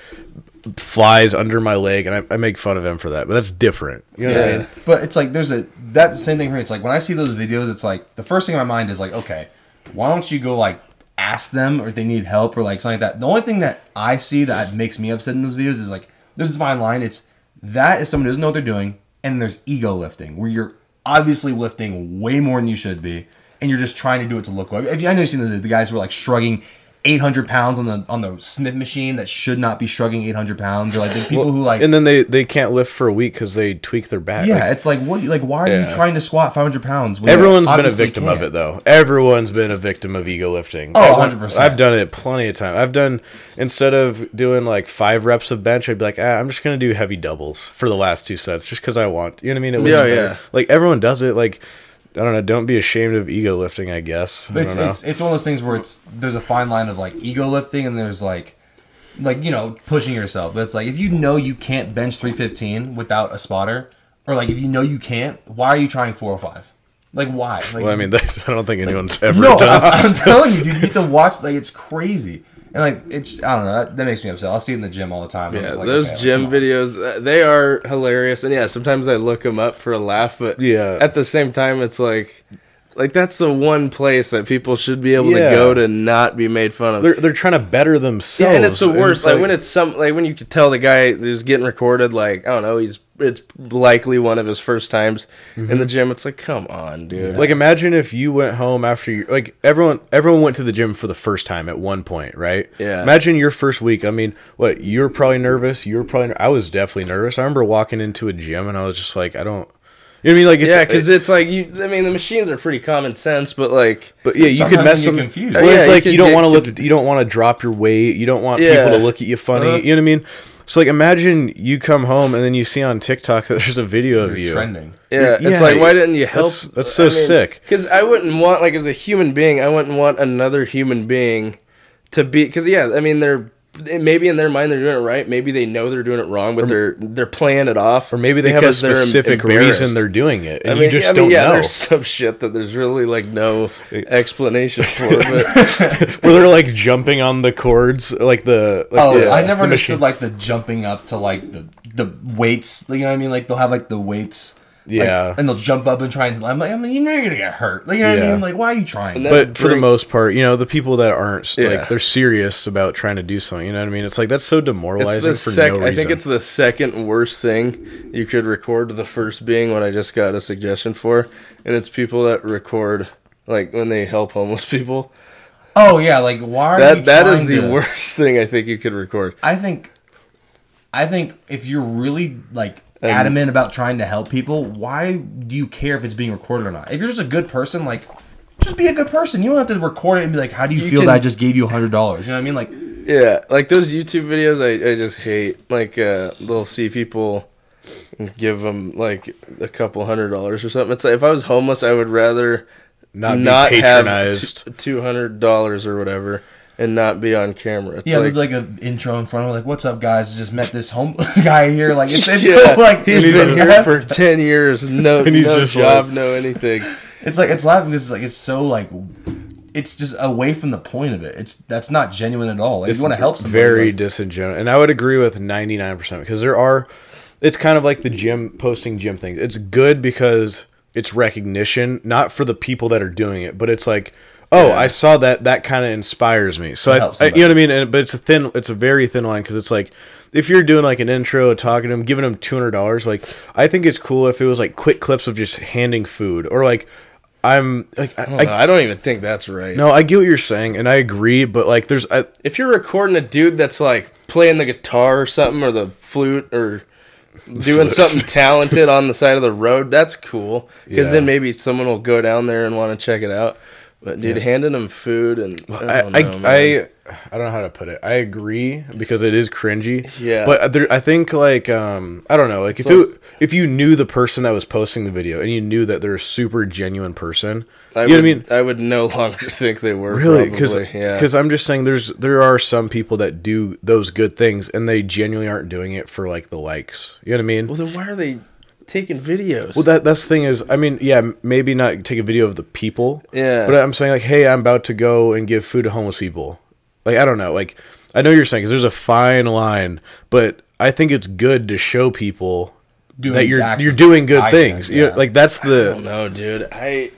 flies under my leg, and I, I make fun of him for that. But that's different. You know what I Yeah. mean? But it's like there's a that's the same thing for me. It's like when I see those videos, it's like the first thing in my mind is like, okay, why don't you go like ask them or if they need help or like something like that. The only thing that I see that makes me upset in those videos is like there's a fine line. It's that is someone who doesn't know what they're doing, and there's ego lifting where you're obviously lifting way more than you should be, and you're just trying to do it to look good. If you, I know you've seen the, the guys who are like shrugging 800 pounds on the on the Smith machine that should not be shrugging 800 pounds, or like the people who like and then they they can't lift for a week because they tweak their back. yeah, Like, it's like what? Like, why are you trying to squat 500 pounds? when Everyone's been a victim of can't? it though. Everyone's been a victim of ego lifting. Oh, I- 100%. I've done it plenty of time. I've done instead of doing like five reps of bench, I'd be like, ah, I'm just gonna do heavy doubles for the last two sets, just because I want. You know what I mean? It looks Yeah, better. yeah. Like everyone does it. Like I don't know. Don't be ashamed of ego lifting. I guess. I It's, don't know. it's it's one of those things where it's there's a fine line of like ego lifting and there's like like you know pushing yourself. But it's like if you know you can't bench 315 without a spotter, or like if you know you can't, why are you trying 405? Like why? Like, well, I mean, that's, I don't think anyone's ever no, done. I'm, I'm telling you, dude, you get to watch like it's crazy. And like it's I don't know that, that makes me upset. I'll see it in the gym all the time. Yeah, like, those okay, gym come videos, uh, they are hilarious. And yeah, sometimes I look them up for a laugh, but Yeah. at the same time, it's like, Like that's the one place that people should be able Yeah. to go to not be made fun of. They're they're trying to better themselves. yeah, and it's the worst. it's like, when it's some like when you could tell the guy who's getting recorded. Like I don't know, he's it's likely one of his first times in the mm-hmm. gym. It's like, come on, dude. Like imagine if you went home after you like everyone everyone went to the gym for the first time at one point, right? Yeah. Imagine your first week. I mean, what you're probably nervous. You're probably. I was definitely nervous. I remember walking into a gym and I was just like, I don't. You know what I mean? Like, it's, yeah, because it's like you. I mean, the machines are pretty common sense, but like, But yeah, you could mess you them. get confused. Well, Yeah, it's you like could you don't want to look. You don't want to drop your weight. You don't want Yeah. people to look at you funny. Uh-huh. You know what I mean? So like, imagine you come home and then you see on TikTok that there's a video of you. trending. yeah, it's Yeah, like why didn't you help? that's- that's so sick. Because I wouldn't want like as a human being, I wouldn't want another human being to be. Because yeah, I mean they're maybe in their mind they're doing it right. Maybe they know they're doing it wrong, but they're they're playing it off. Or maybe they have a because they're specific reason they're doing it, and I mean, you just I mean, don't yeah, know. there's some shit that there's really like no explanation for, but Where they're like jumping on the cords, like the. Like Oh, the, I never the understood machine. like the jumping up to like the the weights. You know what I mean? Like they'll have like the weights. Like, Yeah. and they'll jump up and try and. I'm like, I mean, you know, you're gonna get hurt. Like, you know what I mean? Like, why are you trying? And that- But for the most part, you know, the people that aren't Yeah. like they're serious about trying to do something. You know what I mean? It's like that's so it's demoralizing the for sec- no reason. I think it's the second worst thing you could record. The first being what I just got a suggestion for, and it's people that record like when they help homeless people. oh yeah, like why are you That that is trying the to- worst thing I think you could record. I think, I think if you're really like adamant about trying to help people, why do you care if it's being recorded or not? If you're just a good person, like. Just be a good person. You don't have to record it and be like, "How do you, You feel can- that I just gave you a hundred dollars?" You know what I mean? Like, Yeah, like those YouTube videos, I, I just hate. Like uh, they'll see people give them like a couple hundred dollars or something. It's like if I was homeless, I would rather Not not have patronized. two hundred dollars or whatever and not be on camera. It's yeah, like, with like an intro in front of like, "What's up, guys? Just met this homeless guy here." Like, it's, it's yeah, so, like he's it's been so- here for ten years, no, And he's no just job, like- no anything. It's like it's laughing because it's like it's so like it's just away from the point of it. It's that's not genuine at all. Like, if you want to help somebody, very like, disingenuous, and I would agree with ninety nine percent because there are. It's kind of like the gym posting gym things. It's good because it's recognition, not for the people that are doing it, but it's like, oh, Yeah. I saw that. That kind of inspires me. So I, I, you know what I mean. And, but it's a thin. It's a very thin line because it's like. If you're doing like an intro, talking to them, giving them two hundred dollars, like I think it's cool if it was like quick clips of just handing food or like I'm like I, I, don't know, I don't even think that's right. no, I get what you're saying, and I agree. But like, there's I, If you're recording a dude that's like playing the guitar or something, or the flute, or doing something talented on the side of the road, that's cool. Because Yeah. then maybe someone will go down there and want to check it out. But dude, handing them food and I, I, know. I, I don't know how to put it. I agree because it is cringy. Yeah. But there, I think like um, I don't know. Like if like- it, if you knew the person that was posting the video and you knew that they're a super genuine person, I you would, know what I mean? I would no longer think they were Really? Because. Yeah. I'm just saying there's there are some people that do those good things and they genuinely aren't doing it for like the likes. You know what I mean? well, then why are they taking videos? Well, that that's the thing is, I mean, yeah, maybe not take a video of the people. Yeah. But I'm saying like, hey, I'm about to go and give food to homeless people. Like, I don't know. Like, I know you're saying because there's a fine line, but I think it's good to show people Doing that you're you're doing good kindness, things. You know, yeah. like that's I don't the know, dude. I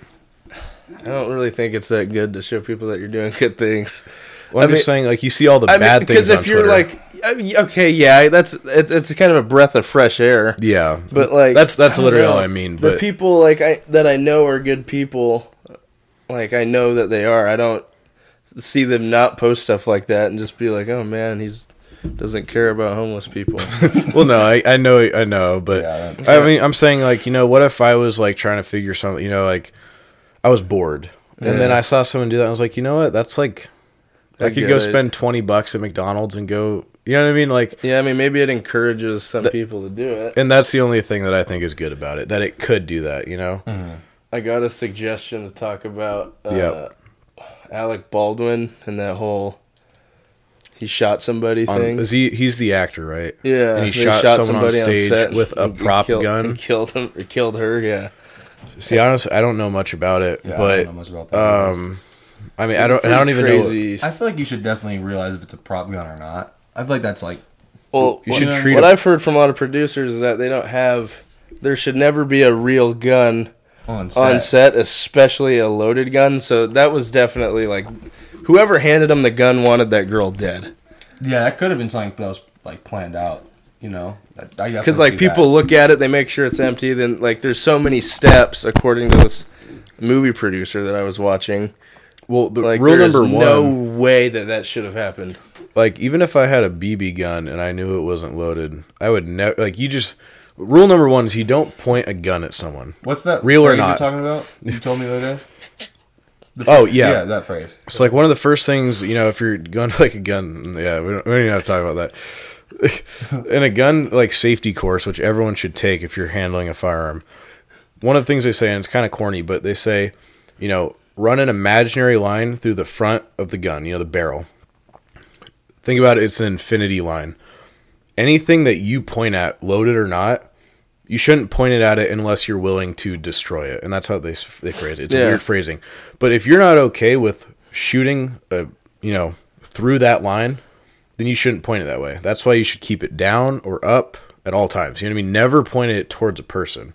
I don't really think it's that good to show people that you're doing good things. well, I'm I just saying like you see all the I mean, bad because if on you're Twitter. like, I mean, okay, yeah, that's it's it's kind of a breath of fresh air. yeah, But like, that's that's literally know. all I mean. the But people like I that I know are good people, like I know that they are. I don't see them not post stuff like that and just be like, oh man, he's doesn't care about homeless people. well, no, I, I know, I know, but Yeah, that- I mean, I'm saying like, you know, what if I was like trying to figure something, you know, like I was bored, and then I saw someone do that, and I was like, you know what, that's like, I, I could go it. spend twenty bucks at McDonald's and go, you know what I mean, like, yeah, I mean, maybe it encourages some people to do it. and that's the only thing that I think is good about it, that it could do that, you know. I got a suggestion to talk about uh, Yep. Alec Baldwin and that whole he shot somebody On, thing. is he? He's the actor, right? yeah, and he they shot, someone on stage set with a and- and prop killed- gun. and killed him or killed her. Yeah, See, honestly, I don't know much about it, Yeah, I but don't know much about that um, I mean, I don't, and I don't even know. I feel like you should definitely realize if it's a prop gun or not. I feel like that's like Well, You what, should what treat I've heard from a lot of producers is that they don't have. There should never be a real gun On set. on set, especially a loaded gun. So that was definitely like whoever handed him the gun wanted that girl dead. Yeah, that could have been something that was like planned out. You know, Because like people look at it, they make sure it's empty. Then like there's so many steps according to this movie producer that I was watching. Well, the Like rule number one, no way that that should have happened. Like even if I had a BB gun and I knew it wasn't loaded, I would never like you just. Rule number one is you don't point a gun at someone. What's that Real or phrase not? you're talking about? You told me the other day. The Oh, yeah. yeah, that phrase. It's like one of the first things you know if you're going to like a gun. Yeah, we don't, we don't even have to talk about that. In a gun like safety course, which everyone should take if you're handling a firearm, one of the things they say, and it's kind of corny, but they say, you know, run an imaginary line through the front of the gun. You know, the barrel. Think about it; it's an infinity line. Anything that you point at, loaded or not, you shouldn't point it at it unless you're willing to destroy it, and that's how they they phrase it. It's Yeah. weird phrasing, but if you're not okay with shooting, a, you know, through that line, then you shouldn't point it that way. That's why you should keep it down or up at all times. You know what I mean? Never point it towards a person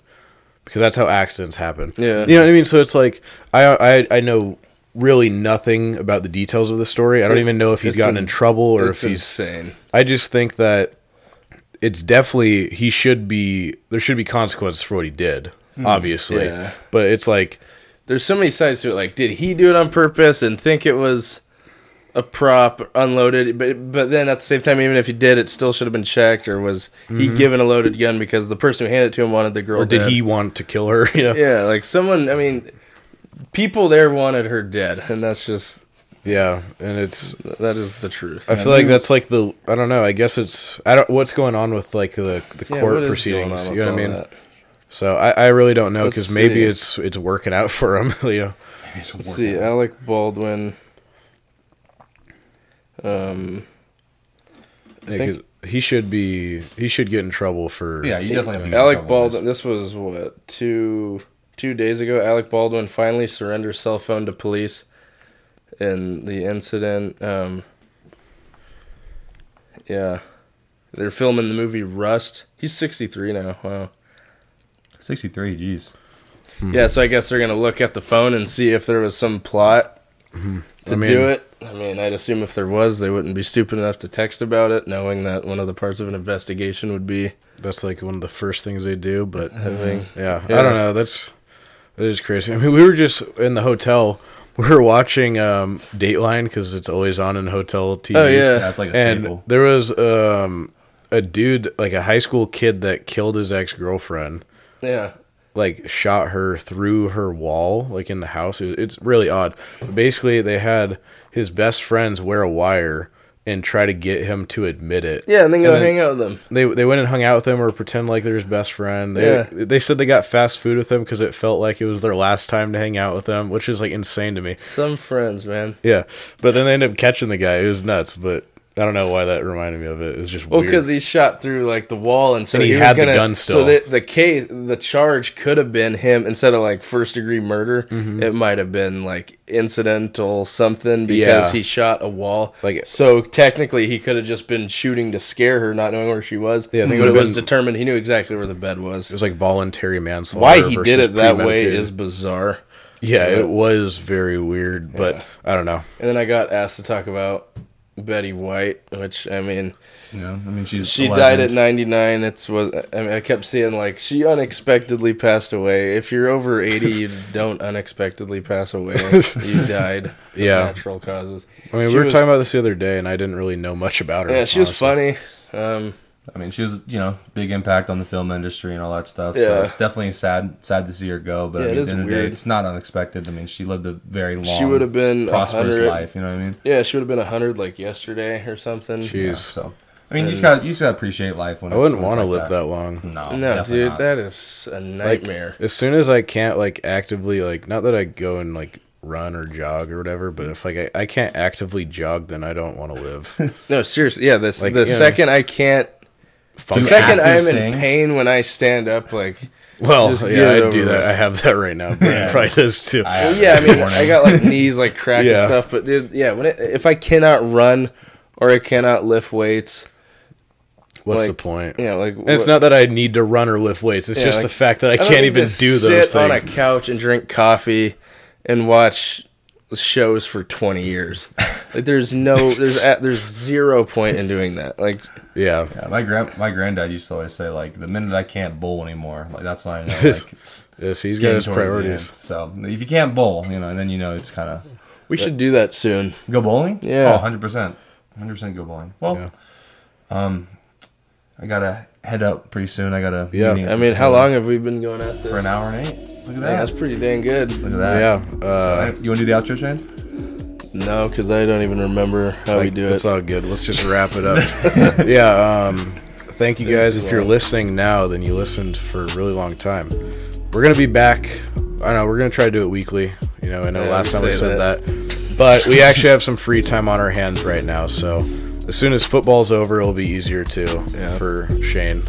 because that's how accidents happen. Yeah. you know what I mean. So it's like I I I know really nothing about the details of the story. I don't It- even know if he's gotten in- in trouble or if he's insane. I just think that it's definitely he should be there should be consequences for what he did, hmm. obviously. yeah. But it's like There's so many sides to it. Like, did he do it on purpose and think it was a prop unloaded? But but then at the same time, even if he did, it still should have been checked. Or was he mm-hmm. given a loaded gun because the person who handed it to him wanted the girl? or did dead? he want to kill her? You know? Yeah, like someone. I mean, people there wanted her dead, and that's just Yeah. And it's that is the truth. I feel like that's like the I don't know, I guess it's I don't what's going on with like the the Yeah, court proceedings. You know what I mean? that? So I, I really don't know because maybe it's it's working out for him. You know, Let's see, Alec Baldwin. Um, I Yeah, think 'cause he should be he should get in trouble for Yeah, you definitely have to get Alec trouble with Baldwin. This was what two two days ago. Alec Baldwin finally surrendered cell phone to police in the incident. Um, yeah, they're filming the movie Rust. He's sixty three now. Wow. this. 63, jeez. Yeah, so I guess they're gonna look at the phone and see if there was some plot to Mm-hmm. I mean- do it. I mean, I'd assume if there was, they wouldn't be stupid enough to text about it, knowing that one of the parts of an investigation would be that's like one of the first things they do. But having. yeah, Yeah. I don't know. That's that is crazy. I mean, we were just in the hotel. We were watching um, Dateline because it's always on in hotel TVs. Oh, yeah. That's like a and staple. there was um, a dude, like a high school kid, that killed his ex girlfriend. Yeah. like shot her through her wall like in the house it, it's really odd but basically they had his best friends wear a wire and try to get him to admit it Yeah, and then go then hang out with them. they they went and hung out with him or pretend like they're his best friend they Yeah. they said they got fast food with him because it felt like it was their last time to hang out with them which is like insane to me Some friends, man. yeah but then they ended up catching the guy it was nuts but I don't know why that reminded me of it. It was just Well, because he shot through like the wall, and so And he was had the gonna, gun So still. the the case, the charge could have been him instead of like first degree murder. Mm-hmm. It might have been like incidental something because Yeah. he shot a wall. Like- so, technically, he could have just been shooting to scare her, not knowing where she was. Yeah, it but it would've was determined he knew exactly where the bed was. it was like voluntary manslaughter. Why he did it that way is bizarre. yeah, it was very weird, but Yeah. I don't know. And then I got asked to talk about Betty White, which I mean, know, I mean, she's She died at 99. It's was I mean I kept seeing like she unexpectedly passed away. If you're over 80, you don't unexpectedly pass away. you died. Yeah. natural causes. I mean, She we were was- talking about this the other day, and I didn't really know much about her. Yeah, she was funny. Um, I mean, she was, you know, big impact on the film industry and all that stuff. Yeah. So it's definitely sad, sad to see her go. But Yeah, I mean, at is the end of the day, it's not unexpected. I mean, she lived a very long, she would have been prosperous 100. life. You know what I mean? Yeah, she would have been 100 like yesterday or something. Jeez. Yeah, so I mean, you just got you just got to appreciate life when I wouldn't want to like live that, long. No, No, dude, not. that is a Like, nightmare. as soon as I can't like actively like, not that I go and like run or jog or whatever, but if like I, I can't actively jog, then I don't want to live. no, seriously. Yeah, this Like, the yeah. second I can't the second I'm in pain when I stand up like well, yeah, I do that. with. I have that right now. Brian Yeah. probably does too. I Well, yeah, I mean. I got like knees like crack and stuff, but dude, yeah, when it, if I cannot run or I cannot lift weights, What's like, the point? Yeah, like And it's what- not that I need to run or lift weights. It's Yeah, just like, the fact that I, don't can't even do those things. sit on a couch and drink coffee and watch shows for 20 years. like there's no there's a, there's zero point in doing that. Like Yeah. Yeah, my grand my granddad used to always say like the minute I can't bowl anymore, like that's when I know like it's Yes, he's it's got his priorities. So if you can't bowl, you know, and then you know it's kind of we should do that soon. go bowling. Yeah. oh, 100 percent, hundred percent go bowling. Well, Yeah. Um, I gotta head up pretty soon. I gotta Yeah, I mean, how long have we been going out for an hour and eight? Look at Yeah, that. that's pretty dang good. Look at that. Yeah. Uh, you want to do the outro, Shane? No, because I don't even remember how we like, do It's it. all good. Let's just wrap it up. yeah. Um, thank you guys. If you're listening now, then you listened for a really long time. We're gonna be back. I know we're gonna try to do it weekly. You know, I know Yeah, last time I said that. but we actually have some free time on our hands right now. So as soon as football's over, it'll be easier too for Shane.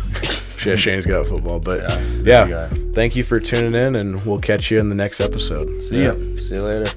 Yeah, Shane's got football, but Yeah, yeah, thank you for tuning in, and we'll catch you in the next episode. See ya. See you later.